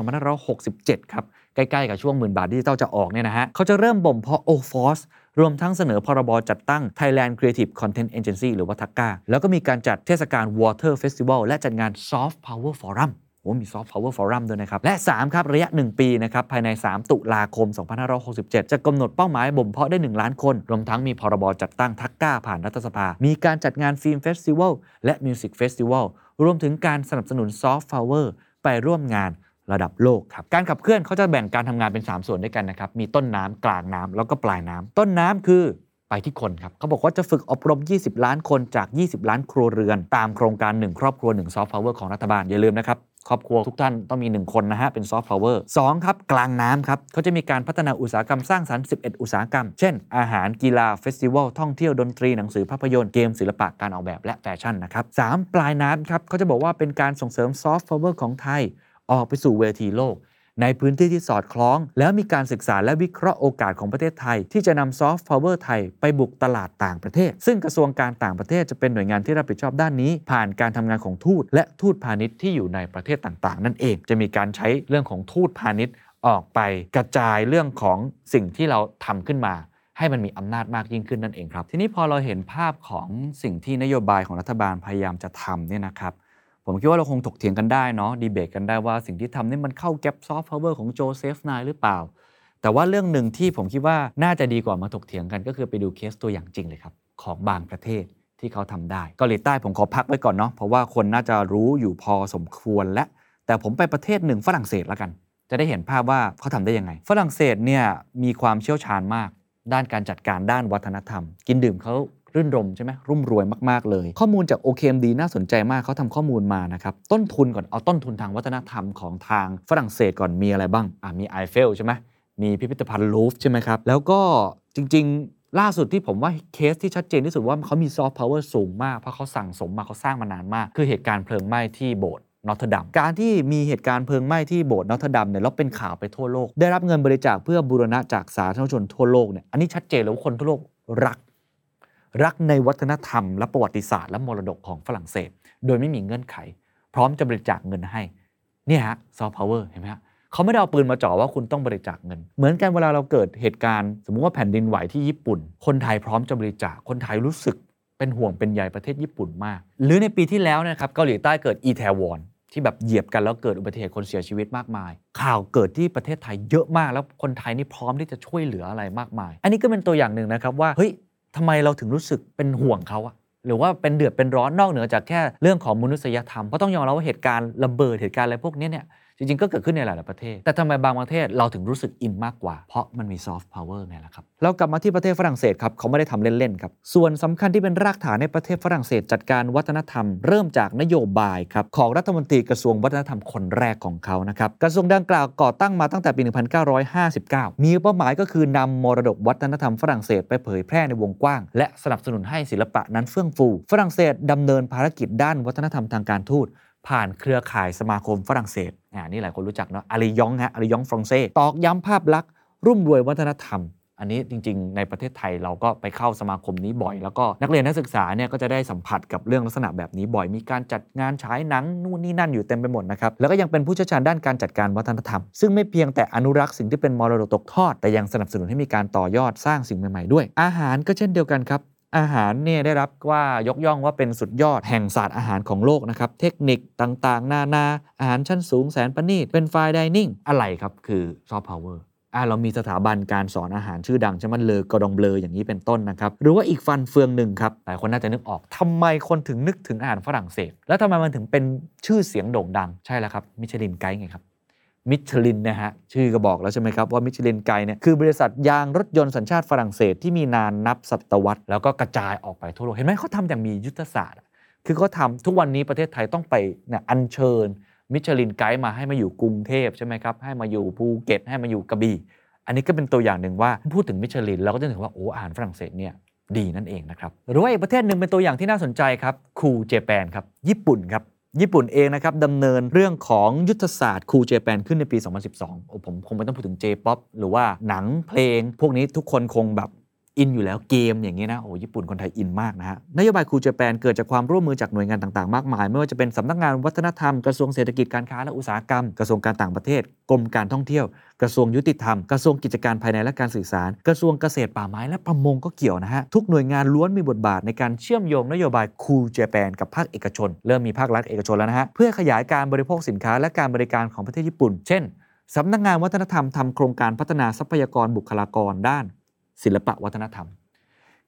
2567 ครับ ใกล้ๆ กับช่วงหมื่นบาทดิจิตอลจะออกเนี่ยนะฮะเขาจะเริ่มบ่มเพาะ o f o r c e รวมทั้งเสนอพรบจัดตั้ง Thailand Creative Content Agency หรือว่าทักกาแล้วก็มีการจัดเทศกาล Water Festival และจัดงาน Soft Power Forum โอ้มี Soft Power Forum ด้วยนะครับ และ 3 ครับ ระยะ 1 ปีนะครับ ภายใน 3 ตุลาคม 2567 จะกำหนดเป้าหมายบ่มเพาะได้ 1 ล้านคน รวมทั้งมีพรบจัดตั้ง THACCA ผ่านรัฐสภา มีการจัดงาน film festival และ music festival รวมถึงการสนับสนุน Soft Power ไปร่วมงานระดับโลกครับ การขับเคลื่อนเขาจะแบ่งการทำงานเป็น 3 ส่วนด้วยกันนะครับ มีต้นน้ำกลางน้ำแล้วก็ปลายน้ำต้นน้ำคือไปที่คนครับ เขาบอกว่าจะฝึกอบรม 20 ล้านคนจาก 20 ล้านครัวเรือน ตามโครงการ 1 ครอบครัว1ซอฟต์พาวเวอร์ของรัฐบาลอย่าลืมนะครับ ครอบครัวทุกท่านต้องมี 1 คนนะฮะ เป็นซอฟต์พาวเวอร์สองครับกลางน้ำครับเขาจะมีการพัฒนาอุตสาหกรรมสร้างสรรค์ 11 อุตสาหกรรม เช่น อาหารกีฬา festival ท่องเที่ยวดนตรีหนังสือภาพยนตร์เกมศิลปะการออกแบบและแฟชั่นนะครับสามปลายน้ำครับเขาจะบอกว่าเป็นการส่งเสริมซอฟต์พาวเวอร์ของไทยออกไปสู่เวทีโลก ในพื้นที่ที่สอดคล้อง แล้วมีการศึกษาและวิเคราะห์โอกาสของประเทศไทย ที่จะนำซอฟต์พาวเวอร์ไทยไปบุกตลาดต่างประเทศ ซึ่งกระทรวงการต่างประเทศจะเป็นหน่วยงานที่รับผิดชอบด้านนี้ ผ่านการทำงานของทูตและทูตพาณิชย์ที่อยู่ในประเทศต่างๆ นั่นเอง จะมีการใช้เรื่องของทูตพาณิชย์ออกไปกระจายเรื่องของสิ่งที่เราทำขึ้นมาให้มันมีอำนาจมากยิ่งขึ้นนั่นเองครับ ทีนี้พอเราเห็นภาพของสิ่งที่นโยบายของรัฐบาลพยายามจะทำเนี่ยนะครับ ผมคิดว่าเราคงถกเถียงกันได้เนาะดีเบตกันได้ว่าสิ่งที่ทำนี่มันเข้า gap ซอฟต์พาวเวอร์ของ Joseph Nye หรือเปล่า แต่ว่าเรื่องหนึ่งที่ผมคิดว่าน่าจะดีกว่ามาถกเถียงกันก็คือไปดูเคสตัวอย่างจริงเลยครับ ของบางประเทศที่เขาทำได้เกาหลีใต้ผมขอพักไว้ก่อนเนาะเพราะว่าคนน่าจะรู้อยู่พอสมควรและ แต่ผมไปประเทศหนึ่งฝรั่งเศสแล้วกัน จะได้เห็นภาพว่าเขาทำได้ยังไง ฝรั่งเศสเนี่ยมีความเชี่ยวชาญมาก ด้านการจัดการด้านวัฒนธรรม กินดื่มเขา รื่นรมย์ใช่ไหมรุ่มรวยมาก ๆ เลย ข้อมูลจาก OKMD น่าสนใจมากเขาทำข้อมูลมานะครับ ต้นทุนก่อนเอาต้นทุนทางวัฒนธรรมของทางฝรั่งเศสก่อนมีอะไรบ้างอะมีไอเฟลใช่ไหมมีพิพิธภัณฑ์ลูฟร์ใช่ไหมครับ แล้วก็จริง ๆ ล่าสุดที่ผมว่าเคสที่ชัดเจนที่สุดว่าเขามีซอฟต์พาวเวอร์สูงมาก เพราะเขาสั่งสมมาเขาสร้างมานานมาก คือเหตุการณ์เพลิงไหม้ที่โบสถ์นอเทรอดามการที่มีเหตุการณ์เพลิงไหม้ที่โบสถ์นอเทรอดามเนี่ยแล้วเป็นข่าวไปทั่วโลก ได้รับเงินบริจาคเพื่อบูรณะจากสาธารณชนทั่วโลกเนี่ยอันนี้ชัดเจนเลยว่าคนทั่วโลกรัก รักในวัฒนธรรมและประวัติศาสตร์และมรดกของฝรั่งเศส โดยไม่มีเงื่อนไข พร้อมจะบริจาคเงินให้เนี่ยฮะซอฟต์พาวเวอร์เห็นไหมฮะเขาไม่ได้เอาปืนมาจ่อว่าคุณต้องบริจาคเงิน เหมือนกันเวลาเราเกิดเหตุการณ์ สมมุติว่าแผ่นดินไหวที่ญี่ปุ่น คนไทยพร้อมจะบริจาคคนไทยรู้สึกเป็นห่วงเป็นใยประเทศญี่ปุ่นมาก หรือในปีที่แล้วนะครับเกาหลีใต้เกิดอีแทวอนที่แบบเหยียบกันแล้วเกิดอุบัติเหตุคนเสียชีวิตมากมาย ข่าวเกิดที่ประเทศไทยเยอะมากแล้วคนไทยนี่พร้อมที่จะช่วยเหลืออะไรมากมาย อันนี้ก็เป็นตัวอย่างหนึ่งนะครับว่าเฮ้ย ทำไมเราถึงรู้สึกเป็นห่วงเขาอะหรือว่าเป็นเดือดเป็นร้อนนอกเหนือจากแค่เรื่องของมนุษยธรรมเพราะต้องยอมรับว่าเหตุการณ์ระเบิดเหตุการณ์อะไรพวกนี้เนี่ย จริงๆ ก็เกิดขึ้นในหลายๆประเทศ แต่ทำไมบางประเทศเราถึงรู้สึกอินมากกว่า เพราะมันมีซอฟต์พาวเวอร์ไงล่ะครับ เรากลับมาที่ประเทศฝรั่งเศสครับ เขาไม่ได้ทำเล่น ๆ ครับ ส่วนสำคัญที่เป็นรากฐานในประเทศฝรั่งเศสจัดการวัฒนธรรม เริ่มจากนโยบายครับของรัฐมนตรีกระทรวงวัฒนธรรมคนแรกของเขานะครับกระทรวงดังกล่าวก่อตั้งมาตั้งแต่ปี 1959 มีเป้าหมายก็คือนำมรดกวัฒนธรรมฝรั่งเศสไปเผยแพร่ในวงกว้าง และสนับสนุนให้ศิลปะนั้นเฟื่องฟู ฝรั่งเศสดำเนินภารกิจด้านวัฒนธรรมทางการทูต ผ่านเครือข่ายสมาคมฝรั่งเศสอ่านี่หลายคนรู้จักเนาะอาริยองฮะอาริยองฟรองเซ่ตอกย้ำภาพลักษณ์รุ่มรวยวัฒนธรรม อันนี้จริง ๆ ในประเทศไทยเราก็ไปเข้าสมาคมนี้บ่อย แล้วก็นักเรียนนักศึกษาเนี่ยก็จะได้สัมผัสกับเรื่องลักษณะแบบนี้บ่อย มีการจัดงานฉายหนังนู่นนี่นั่นอยู่เต็มไปหมดนะครับ แล้วก็ยังเป็นผู้เชี่ยวชาญด้านการจัดการวัฒนธรรม ซึ่งไม่เพียงแต่อนุรักษ์สิ่งที่เป็นมรดกตกทอด แต่ยังสนับสนุนให้มีการต่อยอดสร้างสิ่งใหม่ๆด้วย อาหารก็เช่นเดียวกันครับ อาหารเนี่ยได้รับว่ายกย่องว่าเป็นสุดยอดแห่งศาสตร์อาหารของโลกนะครับ เทคนิคต่างๆ นานา อาหารชั้นสูงแสนประณีตเป็น fine dining อะไรครับคือซอฟต์พาวเวอร์อ่าเรามีสถาบันการสอนอาหารชื่อดังใช่ไหม Le Cordon Bleu อย่างนี้เป็นต้นนะครับ หรือว่าอีกฟันเฟืองหนึ่งครับ หลายคนน่าจะนึกออกทำไมคนถึงนึกถึงอาหารฝรั่งเศส แล้วทำไมมันถึงเป็นชื่อเสียงโด่งดัง ใช่แล้วครับมิชลินไกด์ไงครับ มิชลินนะฮะชื่อก็บอกแล้วใช่ไหมครับว่ามิชลินไกด์เนี่ยคือบริษัทยางรถยนต์สัญชาติฝรั่งเศสที่มีนานนับศตวรรษแล้วก็กระจายออกไปทั่วโลกเห็นไหมเขาทำอย่างมียุทธศาสตร์ คือเขาทำทุกวันนี้ประเทศไทยต้องไปเนี่ยอัญเชิญ มิชลินไกด์มาให้มาอยู่กรุงเทพใช่ไหมครับให้มาอยู่ภูเก็ตให้มาอยู่กระบี่อันนี้ก็เป็นตัวอย่างหนึ่งว่าพูดถึงมิชลินเราก็จะถึงว่าโอ้อาหารฝรั่งเศสเนี่ยดีนั่นเองนะครับหรือว่าอีกประเทศหนึ่งเป็นตัวอย่างที่น่าสนใจครับคูเจแปนครับญี่ปุ่นครับ ญี่ปุ่นเองนะครับดำเนินเรื่องของยุทธศาสตร์คูเจแปนขึ้นในปี 2012โอ้ผมคงไม่ต้องพูดถึง J-POP หรือว่าหนังเพลง พวกนี้ทุกคนคงแบบ อินอยู่แล้วเกมอย่างนี้นะโอ้ญี่ปุ่นคนไทยอินมากนะฮะนโยบายคูเจแปนเกิดจากความร่วมมือจากหน่วยงานต่างๆมากมาย ไม่ว่าจะเป็นสำนักงานวัฒนธรรมกระทรวงเศรษฐกิจการค้าและอุตสาหกรรม กระทรวงการต่างประเทศกรมการท่องเที่ยว กระทรวงยุติธรรม กระทรวงกิจการภายในและการสื่อสาร กระทรวงเกษตรป่าไม้และประมงก็เกี่ยวนะฮะทุกหน่วยงานล้วนมีบทบาทในการเชื่อมโยงนโยบายคูเจแปนกับภาคเอกชน เริ่มมีภาครัฐเอกชนแล้วนะฮะเพื่อขยายการบริโภคสินค้าและการบริการของประเทศญี่ปุ่น เช่นสำนักงานวัฒนธรรมทำโครงการพัฒนาทรัพยากรบุคลากรด้าน ศิลปะวัฒนธรรม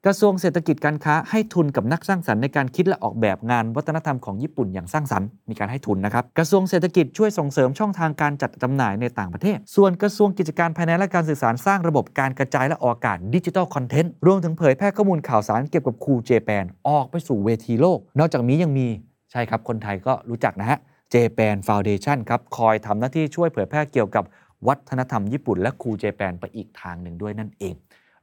กระทรวงเศรษฐกิจการค้าให้ทุนกับนักสร้างสรรค์ในการคิดและออกแบบงานวัฒนธรรมของญี่ปุ่นอย่างสร้างสรรค์มีการให้ทุนนะครับ กระทรวงเศรษฐกิจช่วยส่งเสริมช่องทางการจัดจำหน่ายในต่างประเทศ ส่วนกระทรวงกิจการภายในและการสื่อสารสร้างระบบการกระจายและออกอากาศดิจิทัลคอนเทนต์รวมถึงเผยแพร่ข้อมูลข่าวสารเกี่ยวกับคูเจแปนออกไปสู่เวทีโลก นอกจากนี้ยังมีใช่ครับคนไทยก็รู้จักนะฮะ Japan Foundation ครับคอยทำหน้าที่ช่วยเผยแพร่เกี่ยวกับวัฒนธรรมญี่ปุ่นและ Cool Japan ไปอีกทางหนึ่งด้วยนั่นเอง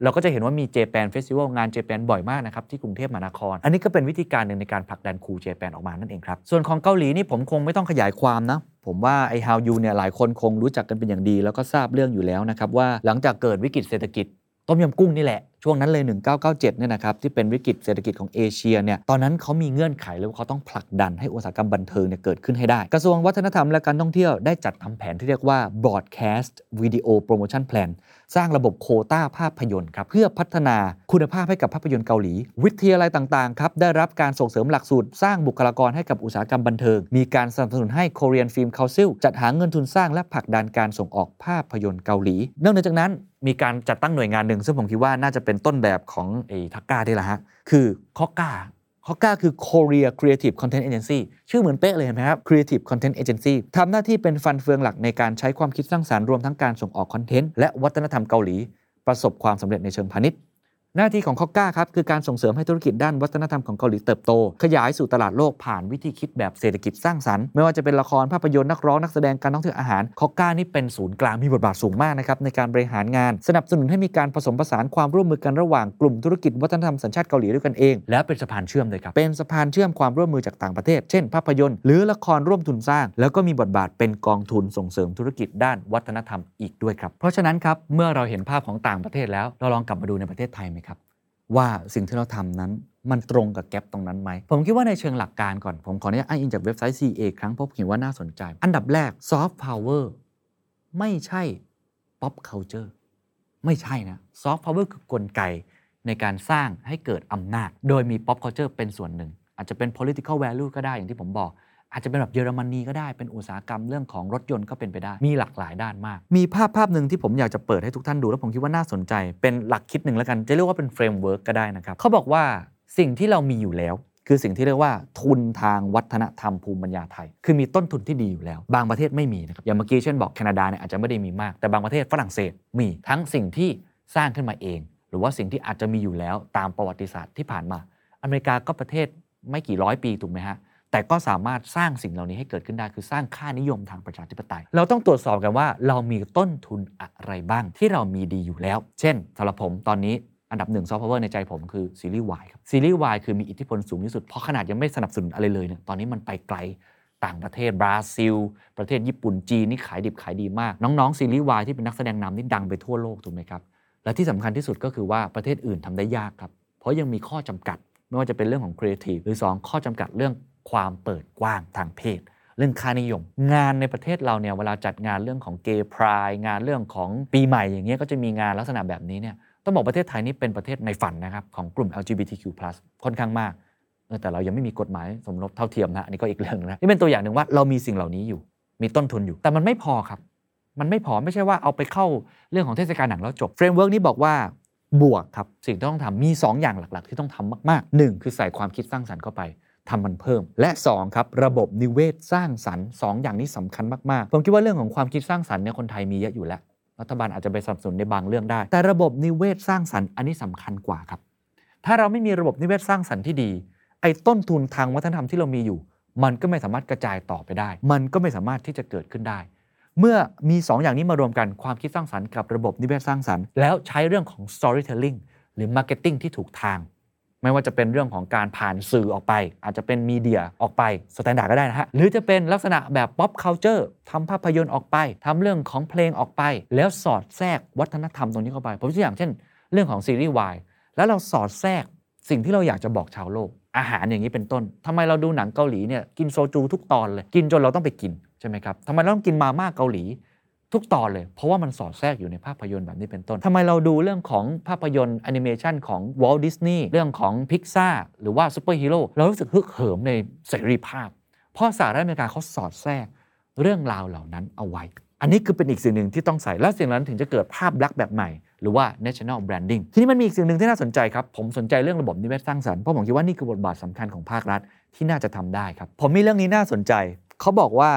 เราก็จะเห็นว่ามี Japan Festival งาน Japan บ่อยมากนะครับที่กรุงเทพมหานคร อันนี้ก็เป็นวิธีการหนึ่งในการผลักดัน Cool Japan ออกมานั่นเองครับส่วนของเกาหลีนี่ผมคงไม่ต้องขยายความนะผมว่าไอ้ Hallyu เนี่ยหลายคนคงรู้จักกันเป็นอย่างดี แล้วก็ทราบเรื่องอยู่แล้วนะครับว่าหลังจากเกิดวิกฤตเศรษฐกิจต้มยำกุ้งนี่แหละช่วงนั้นเลย 1997 เนี่ยนะครับที่เป็นวิกฤตเศรษฐกิจของเอเชียเนี่ยตอนนั้นเขามีเงื่อนไขเลยว่าเขาต้องผลักดันให้อุตสาหกรรมบันเทิงเนี่ยเกิดขึ้นให้ได้ กระทรวงวัฒนธรรมและการท่องเที่ยวได้จัดทำแผนที่เรียกว่า Broadcast Video Promotion Plan สร้างระบบโคต้าภาพยนตร์ครับเพื่อพัฒนาคุณภาพให้กับภาพยนตร์เกาหลี วิทยาลัยต่างๆครับได้รับการส่งเสริมหลักสูตร สร้างบุคลากรให้กับอุตสาหกรรมบันเทิง มีการสนับสนุนให้ Korean Film Council จัดหาเงินทุนสร้างและผลักดันการส่งออกภาพยนตร์เกาหลีนอกจากนั้นมีการจัดตั้งหน่วยงานหนึ่งซึ่งผมคิดว่าน่าจะเป็นต้นแบบของไอ้ทักก้าที่แหละฮะ คือคอก้าคอก้าคือ Korea Creative Content Agency ชื่อเหมือนเป๊ะเลยเห็นไหมครับ Creative Content Agency ทำหน้าที่เป็นฟันเฟืองหลักในการใช้ความคิดสร้างสารรค์รวมทั้งการส่งออกคอนเทนต์และวัฒนธรรมเกาหลี ประสบความสำเร็จในเชิงพาณิชย์ หน้าที่ของคอก้าครับคือการส่งเสริมให้ธุรกิจด้านวัฒนธรรมของเกาหลีเติบโต ขยายสู่ตลาดโลกผ่านวิธีคิดแบบเศรษฐกิจสร้างสรรค์ไม่ว่าจะเป็นละครภาพยนตร์นักร้องนักแสดงการท่องเที่ยวอาหารคอก้านี่เป็นศูนย์กลางมีบทบาทสูงมากนะครับในการบริหารงาน สนับสนุนให้มีการผสมผสานความร่วมมือกันระหว่างกลุ่มธุรกิจวัฒนธรรมสัญชาติเกาหลีด้วยกันเองและเป็นสะพานเชื่อมเลยครับเป็นสะพานเชื่อมความร่วมมือจากต่างประเทศ เช่น ภาพยนตร์หรือละครร่วมทุนสร้าง แล้วก็มีบทบาทเป็นกองทุนส่งเสริมธุรกิจด้านวัฒนธรรมอีกด้วยครับเพราะฉะนั้นครับเมื่อเราเห็นภาพของต่างประเทศแล้วเราลองกลับมาดูในประเทศไทยไหม ว่าสิ่งที่เราทำนั้นมันตรงกับแกลบตรงนั้นไหม ผมคิดว่าในเชิงหลักการก่อน ผมขออนุญาตอ้างอิงจากเว็บไซต์ CA ครั้งพราะผมเห็นว่าน่าสนใจ อันดับแรก soft power ไม่ใช่ pop culture ไม่ใช่นะ soft power คือกลไกในการสร้างให้เกิดอำนาจ โดยมี pop culture เป็นส่วนหนึ่ง อาจจะเป็น political value ก็ได้อย่างที่ผมบอก อาจจะเป็นแบบเยอรมนีก็ได้เป็นอุตสาหกรรมเรื่องของรถยนต์ก็เป็นไปได้ มีหลากหลายด้านมาก มีภาพภาพหนึ่งที่ผมอยากจะเปิดให้ทุกท่านดูแล้วผมคิดว่าน่าสนใจ เป็นหลักคิดหนึ่งแล้วกันจะเรียกว่าเป็น framework ก็ได้นะครับเขาบอกว่าสิ่งที่เรามีอยู่แล้วคือสิ่งที่เรียกว่าทุนทางวัฒนธรรมภูมิปัญญาไทย คือมีต้นทุนที่ดีอยู่แล้ว บางประเทศไม่มีนะครับ อย่างเมื่อกี้เช่นบอกแคนาดาเนี่ยอาจจะไม่ได้มีมาก แต่บางประเทศฝรั่งเศสมีทั้งสิ่งที่สร้างขึ้นมาเอง หรือว่าสิ่งที่อาจจะมีอยู่แล้วตามประวัติศาสตร์ที่ผ่านมา อเมริกาก็ประเทศไม่กี่ร้อยปีถูกไหมฮะ แต่ก็สามารถสร้างสิ่งเหล่านี้ให้เกิดขึ้นได้คือสร้างค่านิยมทางประชาธิปไตย เราต้องตรวจสอบกันว่าเรามีต้นทุนอะไรบ้างที่เรามีดีอยู่แล้ว เช่นสำหรับผมตอนนี้อันดับหนึ่งซอฟต์พาวเวอร์ในใจผมคือซีรีส์วายครับซีรีส์วายคือมีอิทธิพลสูงที่สุด เพราะขนาดยังไม่สนับสนุนอะไรเลยเนี่ยตอนนี้มันไปไกลต่างประเทศบราซิล ประเทศญี่ปุ่นจีนนี่ขายดิบขายดีมาก น้องๆ ซีรีส์วายที่เป็นนักแสดงนำนี่ดังไปทั่วโลกถูกไหมครับ และที่สำคัญที่สุดก็คือว่าประเทศอื่นทำได้ยากครับ เพราะยังมีข้อจำกัด ไม่ว่าจะเป็นเรื่องของครีเอทีฟหรือ 2 ข้อจำกัดเรื่อง ความเปิดกว้างทางเพศ เรื่องค่านิยม งานในประเทศเราเนี่ยเวลาจัดงานเรื่องของเกย์พรายงานเรื่องของปีใหม่อย่างเงี้ยก็จะมีงานลักษณะแบบนี้เนี่ยต้องบอกประเทศไทยนี่เป็นประเทศในฝันนะครับของกลุ่ม LGBTQ+ ค่อนข้างมากแต่เรายังไม่มีกฎหมายสมรสเท่าเทียมนะอันนี้ก็อีกเรื่องนะนี่เป็นตัวอย่างหนึ่งว่าเรามีสิ่งเหล่านี้อยู่ มีต้นทุนอยู่ แต่มันไม่พอครับ มันไม่พอไม่ใช่ว่าเอาไปเข้าเรื่องของเทศกาลหนังแล้วจบ framework นี้บอกว่าบวกครับสิ่งที่ต้องทำมี 2 อย่างหลัก ๆ ที่ต้องทำมากๆ 1 คือใส่ความคิดสร้างสรรค์เข้าไป ทำมันเพิ่ม และ2ครับระบบนิเวศสร้างสรรค์2อย่างนี้สำคัญมากๆผมคิดว่าเรื่องของความคิดสร้างสรรค์เนี่ยคนไทยมีเยอะอยู่แล้วรัฐบาลอาจจะไปสนับสนุนในบางเรื่องได้ แต่ระบบนิเวศสร้างสรรค์อันนี้สำคัญกว่าครับ ถ้าเราไม่มีระบบนิเวศสร้างสรรค์ที่ดี ไอ้ต้นทุนทางวัฒนธรรมที่เรามีอยู่ มันก็ไม่สามารถกระจายต่อไปได้ มันก็ไม่สามารถที่จะเกิดขึ้นได้ เมื่อมี 2 อย่างนี้มารวมกันความคิดสร้างสรรค์กับระบบนิเวศสร้างสรรค์แล้วใช้เรื่องของ storytelling หรือ marketing ที่ถูกทาง ไม่ว่าจะเป็นเรื่องของการผ่านสื่อออกไป อาจจะเป็น media ออกไป standard ก็ได้นะฮะ หรือจะเป็นลักษณะแบบ pop culture ทำภาพยนตร์ออกไปทำเรื่องของเพลงออกไป แล้วสอดแทรกวัฒนธรรมตรงนี้เข้าไป ผมยกตัวอย่างเช่น เรื่องของซีรีส์วายแล้วเราสอดแทรกสิ่งที่เราอยากจะบอกชาวโลก อาหารอย่างนี้เป็นต้นทำไมเราดูหนังเกาหลีเนี่ยกินโซจูทุกตอนเลยกินจนเราต้องไปกินใช่ไหมครับทำไมเราต้องกินมาม่าเกาหลี ทุกตอนเลย เพราะว่ามันสอดแทรกอยู่ในภาพยนตร์แบบนี้เป็นต้นทำไมเราดูเรื่องของภาพยนตร์แอนิเมชันของ Walt Disney เรื่องของพิกซาหรือว่าซูเปอร์ฮีโร่เรารู้สึกฮึกเหิมในเสรีภาพ เพราะสหรัฐอเมริกาเขาสอดแทรกเรื่องราวเหล่านั้นเอาไว้ อันนี้คือเป็นอีกสิ่งหนึ่งที่ต้องใส่ และสิ่งนั้นถึงจะเกิดภาพลักษณ์แบบใหม่ หรือว่า national branding ทีนี้มันมีอีกสิ่งหนึ่งที่น่าสนใจครับ ผมสนใจเรื่องระบบนิเวศสร้างสรรค์เพราะผมคิดว่านี่คือบทบาทสำคัญของภาครัฐที่น่าจะทำได้ครับ ผมมีเรื่องนี้น่าสนใจ เขาบอกว่า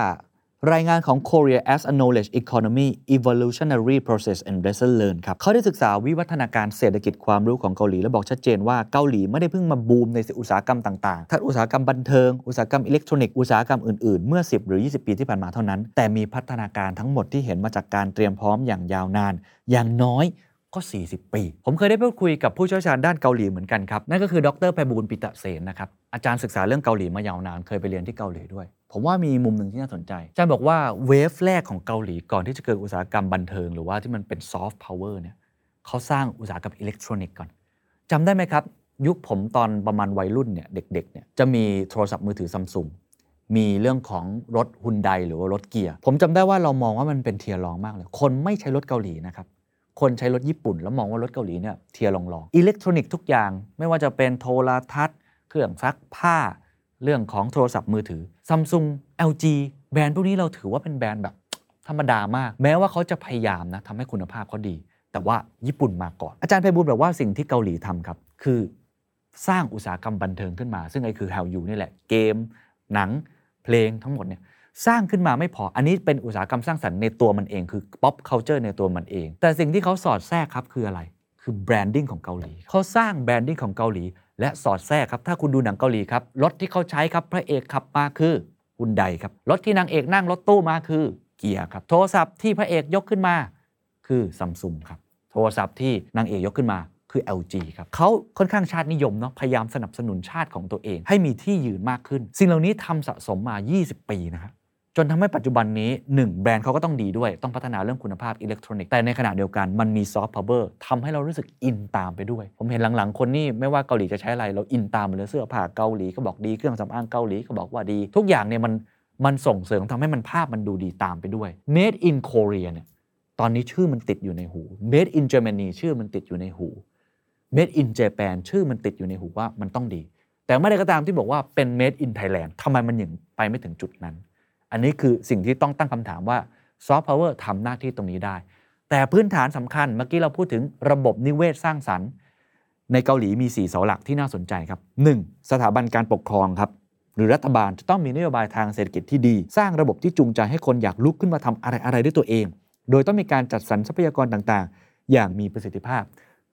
รายงานของ Korea as a Knowledge Economy Evolutionary Process and Lesson Learn ครับเขาได้ศึกษาวิวัฒนาการเศรษฐกิจความรู้ของเกาหลี และบอกชัดเจนว่าเกาหลีไม่ได้เพิ่งมาบูมในอุตสาหกรรมต่างๆ ทั้งอุตสาหกรรมบันเทิง อุตสาหกรรมอิเล็กทรอนิกส์ อุตสาหกรรมอื่นๆ เมื่อ 10 หรือ 20 ปีที่ผ่านมาเท่านั้น แต่มีพัฒนาการทั้งหมดที่เห็นมาจากการเตรียมพร้อมอย่างยาวนาน อย่างน้อยก็ 40 ปี ผมเคยได้พูดคุยกับผู้เชี่ยวชาญด้านเกาหลีเหมือนกันครับ นั่นก็คือดร.ไพบูลย์ปีตะเสนนะครับ อาจารย์ศึกษาเรื่องเกาหลีมายาวนาน เคยไปเรียนที่เกาหลีด้วย ผมว่ามีมุมหนึ่งที่น่าสนใจอาจารย์บอกว่า wave แรกของเกาหลีก่อนที่จะเกิดอุตสาหกรรมบันเทิง หรือว่าที่มันเป็นซอฟต์พาวเวอร์เนี่ยเขาสร้างอุตสาหกรรมอิเล็กทรอนิกส์ก่อนจำได้ไหมครับ ยุคผมตอนประมาณวัยรุ่นเนี่ยเด็กๆเนี่ยจะมีโทรศัพท์มือถือซัมซุงมีเรื่องของรถฮุนไดหรือว่ารถเกียร์ ผมจำได้ว่าเรามองว่ามันเป็น tier รองมากเลย คนไม่ใช้รถเกาหลีนะครับ คนใช้รถญี่ปุ่น แล้วมองว่ารถเกาหลีเนี่ย tier รองรองอิเล็กทรอนิกส์ทุกอย่าง ไม่ว่าจะเป็นโทรทัศน์ เครื่องซักผ้า เรื่องของโทรศัพท์มือถือ ซัมซุง LG แบรนด์พวกนี้เราถือว่าเป็นแบรนด์แบบธรรมดามาก แม้ว่าเขาจะพยายามนะทำให้คุณภาพเขาดี แต่ว่าญี่ปุ่นมาก่อน อาจารย์ไพบูลย์บอกว่าสิ่งที่เกาหลีทำครับ คือสร้างอุตสาหกรรมบันเทิงขึ้นมา ซึ่งไอ้คือ Hallyu นี่แหละเกม หนังเพลงทั้งหมดเนี่ยสร้างขึ้นมาไม่พอ อันนี้เป็นอุตสาหกรรมสร้างสรรค์ในตัวมันเองคือ pop culture ในตัวมันเอง แต่สิ่งที่เขาสอดแทรกครับคืออะไร คือ branding ของเกาหลี เขาสร้าง branding ของเกาหลี และสอดแทรกครับถ้าคุณดูหนังเกาหลีครับรถที่เขาใช้ครับพระเอกขับมาคือฮุนไดครับรถที่นางเอกนั่งรถตู้มาคือเกียร์ครับโทรศัพท์ที่พระเอกยกขึ้นมา คือซัมซุงครับโทรศัพท์ที่นางเอกยกขึ้นมาคือ LG ครับเขาค่อนข้างชาตินิยมเนาะพยายามสนับสนุนชาติของตัวเอง ให้มีที่ยืนมากขึ้น สิ่งเหล่านี้ทำสะสมมา 20 ปีนะครับ จนทำให้ปัจจุบันนี้ 1 แบรนด์เขาก็ต้องดีด้วย ต้องพัฒนาเรื่องคุณภาพอิเล็กทรอนิกส์แต่ในขณะเดียวกันมันมีซอฟต์พาวเวอร์ทำให้เรารู้สึกอินตามไปด้วย ผมเห็นหลังๆ คนนี่ไม่ว่าเกาหลีจะใช้อะไร เราอินตามเลยเสื้อผ้าเกาหลีก็บอกดีเครื่องสำอางเกาหลีก็บอกว่าดี ทุกอย่างเนี่ยมันมันส่งเสริมทำให้มันภาพมันดูดีตามไปด้วย Made in Korea เนี่ยตอนนี้ชื่อมันติดอยู่ในหู Made in Germany ชื่อมันติดอยู่ในหู Made in Japan ชื่อมันติดอยู่ในหูว่ามันต้องดี แต่ไม่ได้ก็ตามที่บอกว่าเป็น made in Thailand ทำไมมันยังไปไม่ถึงจุดนั้น อันนี้คือสิ่งที่ต้องตั้งคำถามว่าซอฟต์พาวเวอร์ทำหน้าที่ตรงนี้ได้ แต่พื้นฐานสำคัญเมื่อกี้เราพูดถึงระบบนิเวศสร้างสรรค์ ในเกาหลีมี 4 เสาหลักที่น่าสนใจครับ 1. สถาบันการปกครองครับหรือรัฐบาลจะต้องมีนโยบายทางเศรษฐกิจที่ดี สร้างระบบที่จูงใจให้คนอยากลุกขึ้นมาทำอะไรอะไรด้วยตัวเอง โดยต้องมีการจัดสรรทรัพยากรต่างๆ อย่างมีประสิทธิภาพ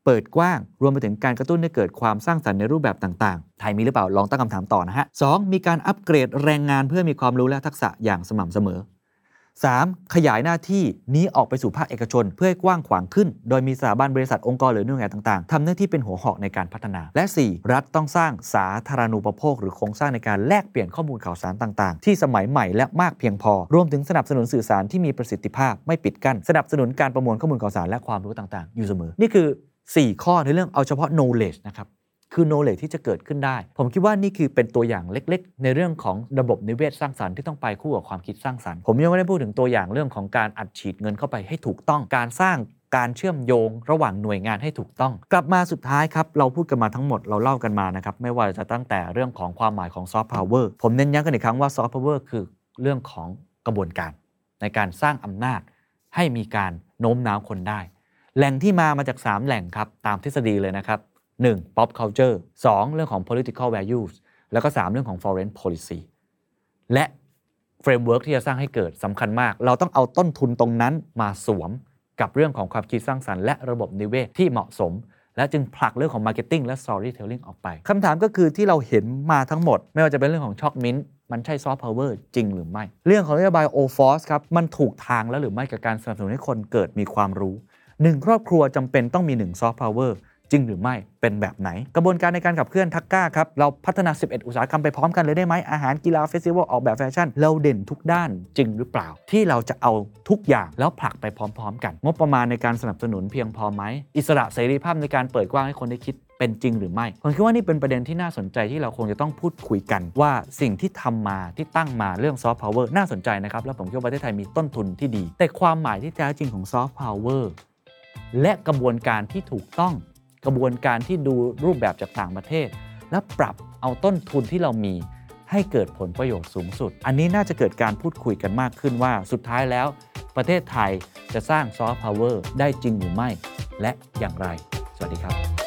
เปิดกว้าง รวมไปถึงการกระตุ้นให้เกิดความสร้างสรรค์ในรูปแบบต่างๆ ไทยมีหรือเปล่าลองตั้งคำถามต่อนะฮะสองมีการอัปเกรดแรงงานเพื่อมีความรู้และทักษะอย่างสม่ำเสมอ 3. ขยายหน้าที่นี้ออกไปสู่ภาคเอกชน เพื่อให้กว้างขวางขึ้น โดยมีสถาบันบริษัทองค์กรหรือหน่วยงานต่างๆทำหน้าที่เป็นหัวหอกในการพัฒนา และ 4. รัฐต้องสร้างสาธารณูปโภค หรือโครงสร้างในการแลกเปลี่ยนข้อมูลข่าวสารต่างๆ ที่สมัยใหม่และมากเพียงพอ รวมถึงสนับสนุนสื่อสารที่มีประสิทธิภาพไม่ปิดกั้นสนับสนุนการประมวลข้อมูลข่าวสารและความรู้ต่างๆ อยู่เสมอ นี่คือ 4 ข้อในเรื่องเอาเฉพาะ knowledge นะครับคือ knowledge ที่จะเกิดขึ้นได้ ผมคิดว่านี่คือเป็นตัวอย่างเล็กๆ ในเรื่องของระบบนิเวศสร้างสรรค์ที่ต้องไปคู่กับความคิดสร้างสรรค์ ผมยังไม่ได้พูดถึงตัวอย่างเรื่องของการอัดฉีดเงินเข้าไปให้ถูกต้องการสร้างการเชื่อมโยงระหว่างหน่วยงานให้ถูกต้อง กลับมาสุดท้ายครับ เราพูดกันมาทั้งหมดเราเล่ากันมานะครับ ไม่ว่าจะตั้งแต่เรื่องของความหมายของซอฟต์พาวเวอร์ผมเน้นย้ำกันอีกครั้งว่าซอฟต์พาวเวอร์คือเรื่องของกระบวนการ ในการสร้างอำนาจให้มีการโน้มน้าวคนได้ แหล่งที่มามาจาก 3 แหล่งครับ ตามทฤษฎีเลยนะครับ 1. pop culture 2. เรื่องของ political values แล้วก็ 3 เรื่องของ foreign policy และเฟรมเวิร์กที่จะสร้างให้เกิดสำคัญมาก เราต้องเอาต้นทุนตรงนั้นมาสวมกับเรื่องของความคิดสร้างสรรค์และระบบนิเวศที่เหมาะสม และจึงผลักเรื่องของ marketing และ storytelling ออกไปคำถามก็คือที่เราเห็นมาทั้งหมด ไม่ว่าจะเป็นเรื่องของช็อกมินต์มันใช่ซอฟต์พาวเวอร์จริงหรือไม่ เรื่องของนโยบาย o f o r c e ครับ มันถูกทางแล้วหรือไม่กับการสนับสนุนให้คนเกิดมีความรู้ หนึ่งครอบครัวจำเป็นต้องมีหนึ่งซอฟต์พาวเวอร์จริงหรือไม่เป็นแบบไหน กระบวนการในการขับเคลื่อน THACCA ครับ เราพัฒนา 11 อุตสาหกรรมไปพร้อมกันเลยได้ไหมอาหารกีฬา festival ออกแบบแฟชั่น เราเด่นทุกด้านจริงหรือเปล่า ที่เราจะเอาทุกอย่างแล้วผลักไปพร้อมๆ กัน งบประมาณในการสนับสนุนเพียงพอไหม อิสระเสรีภาพในการเปิดกว้างให้คนได้คิดเป็นจริงหรือไม่ ผมคิดว่านี่เป็นประเด็นที่น่าสนใจที่เราคงจะต้องพูดคุยกัน ว่าสิ่งที่ทำมาที่ตั้งมาเรื่องซอฟต์พาวเวอร์น่าสนใจนะครับ แล้วผมคิดว่าประเทศไทยมีต้นทุนที่ดี แต่ความหมายที่แท้จริงของซอฟต์พาวเวอร์ และกระบวนการที่ถูกต้อง กระบวนการที่ดูรูปแบบจากต่างประเทศ และปรับเอาต้นทุนที่เรามีให้เกิดผลประโยชน์สูงสุด อันนี้น่าจะเกิดการพูดคุยกันมากขึ้นว่าสุดท้ายแล้ว ประเทศไทยจะสร้างซอฟต์พาวเวอร์ได้จริงหรือไม่ และอย่างไร สวัสดีครับ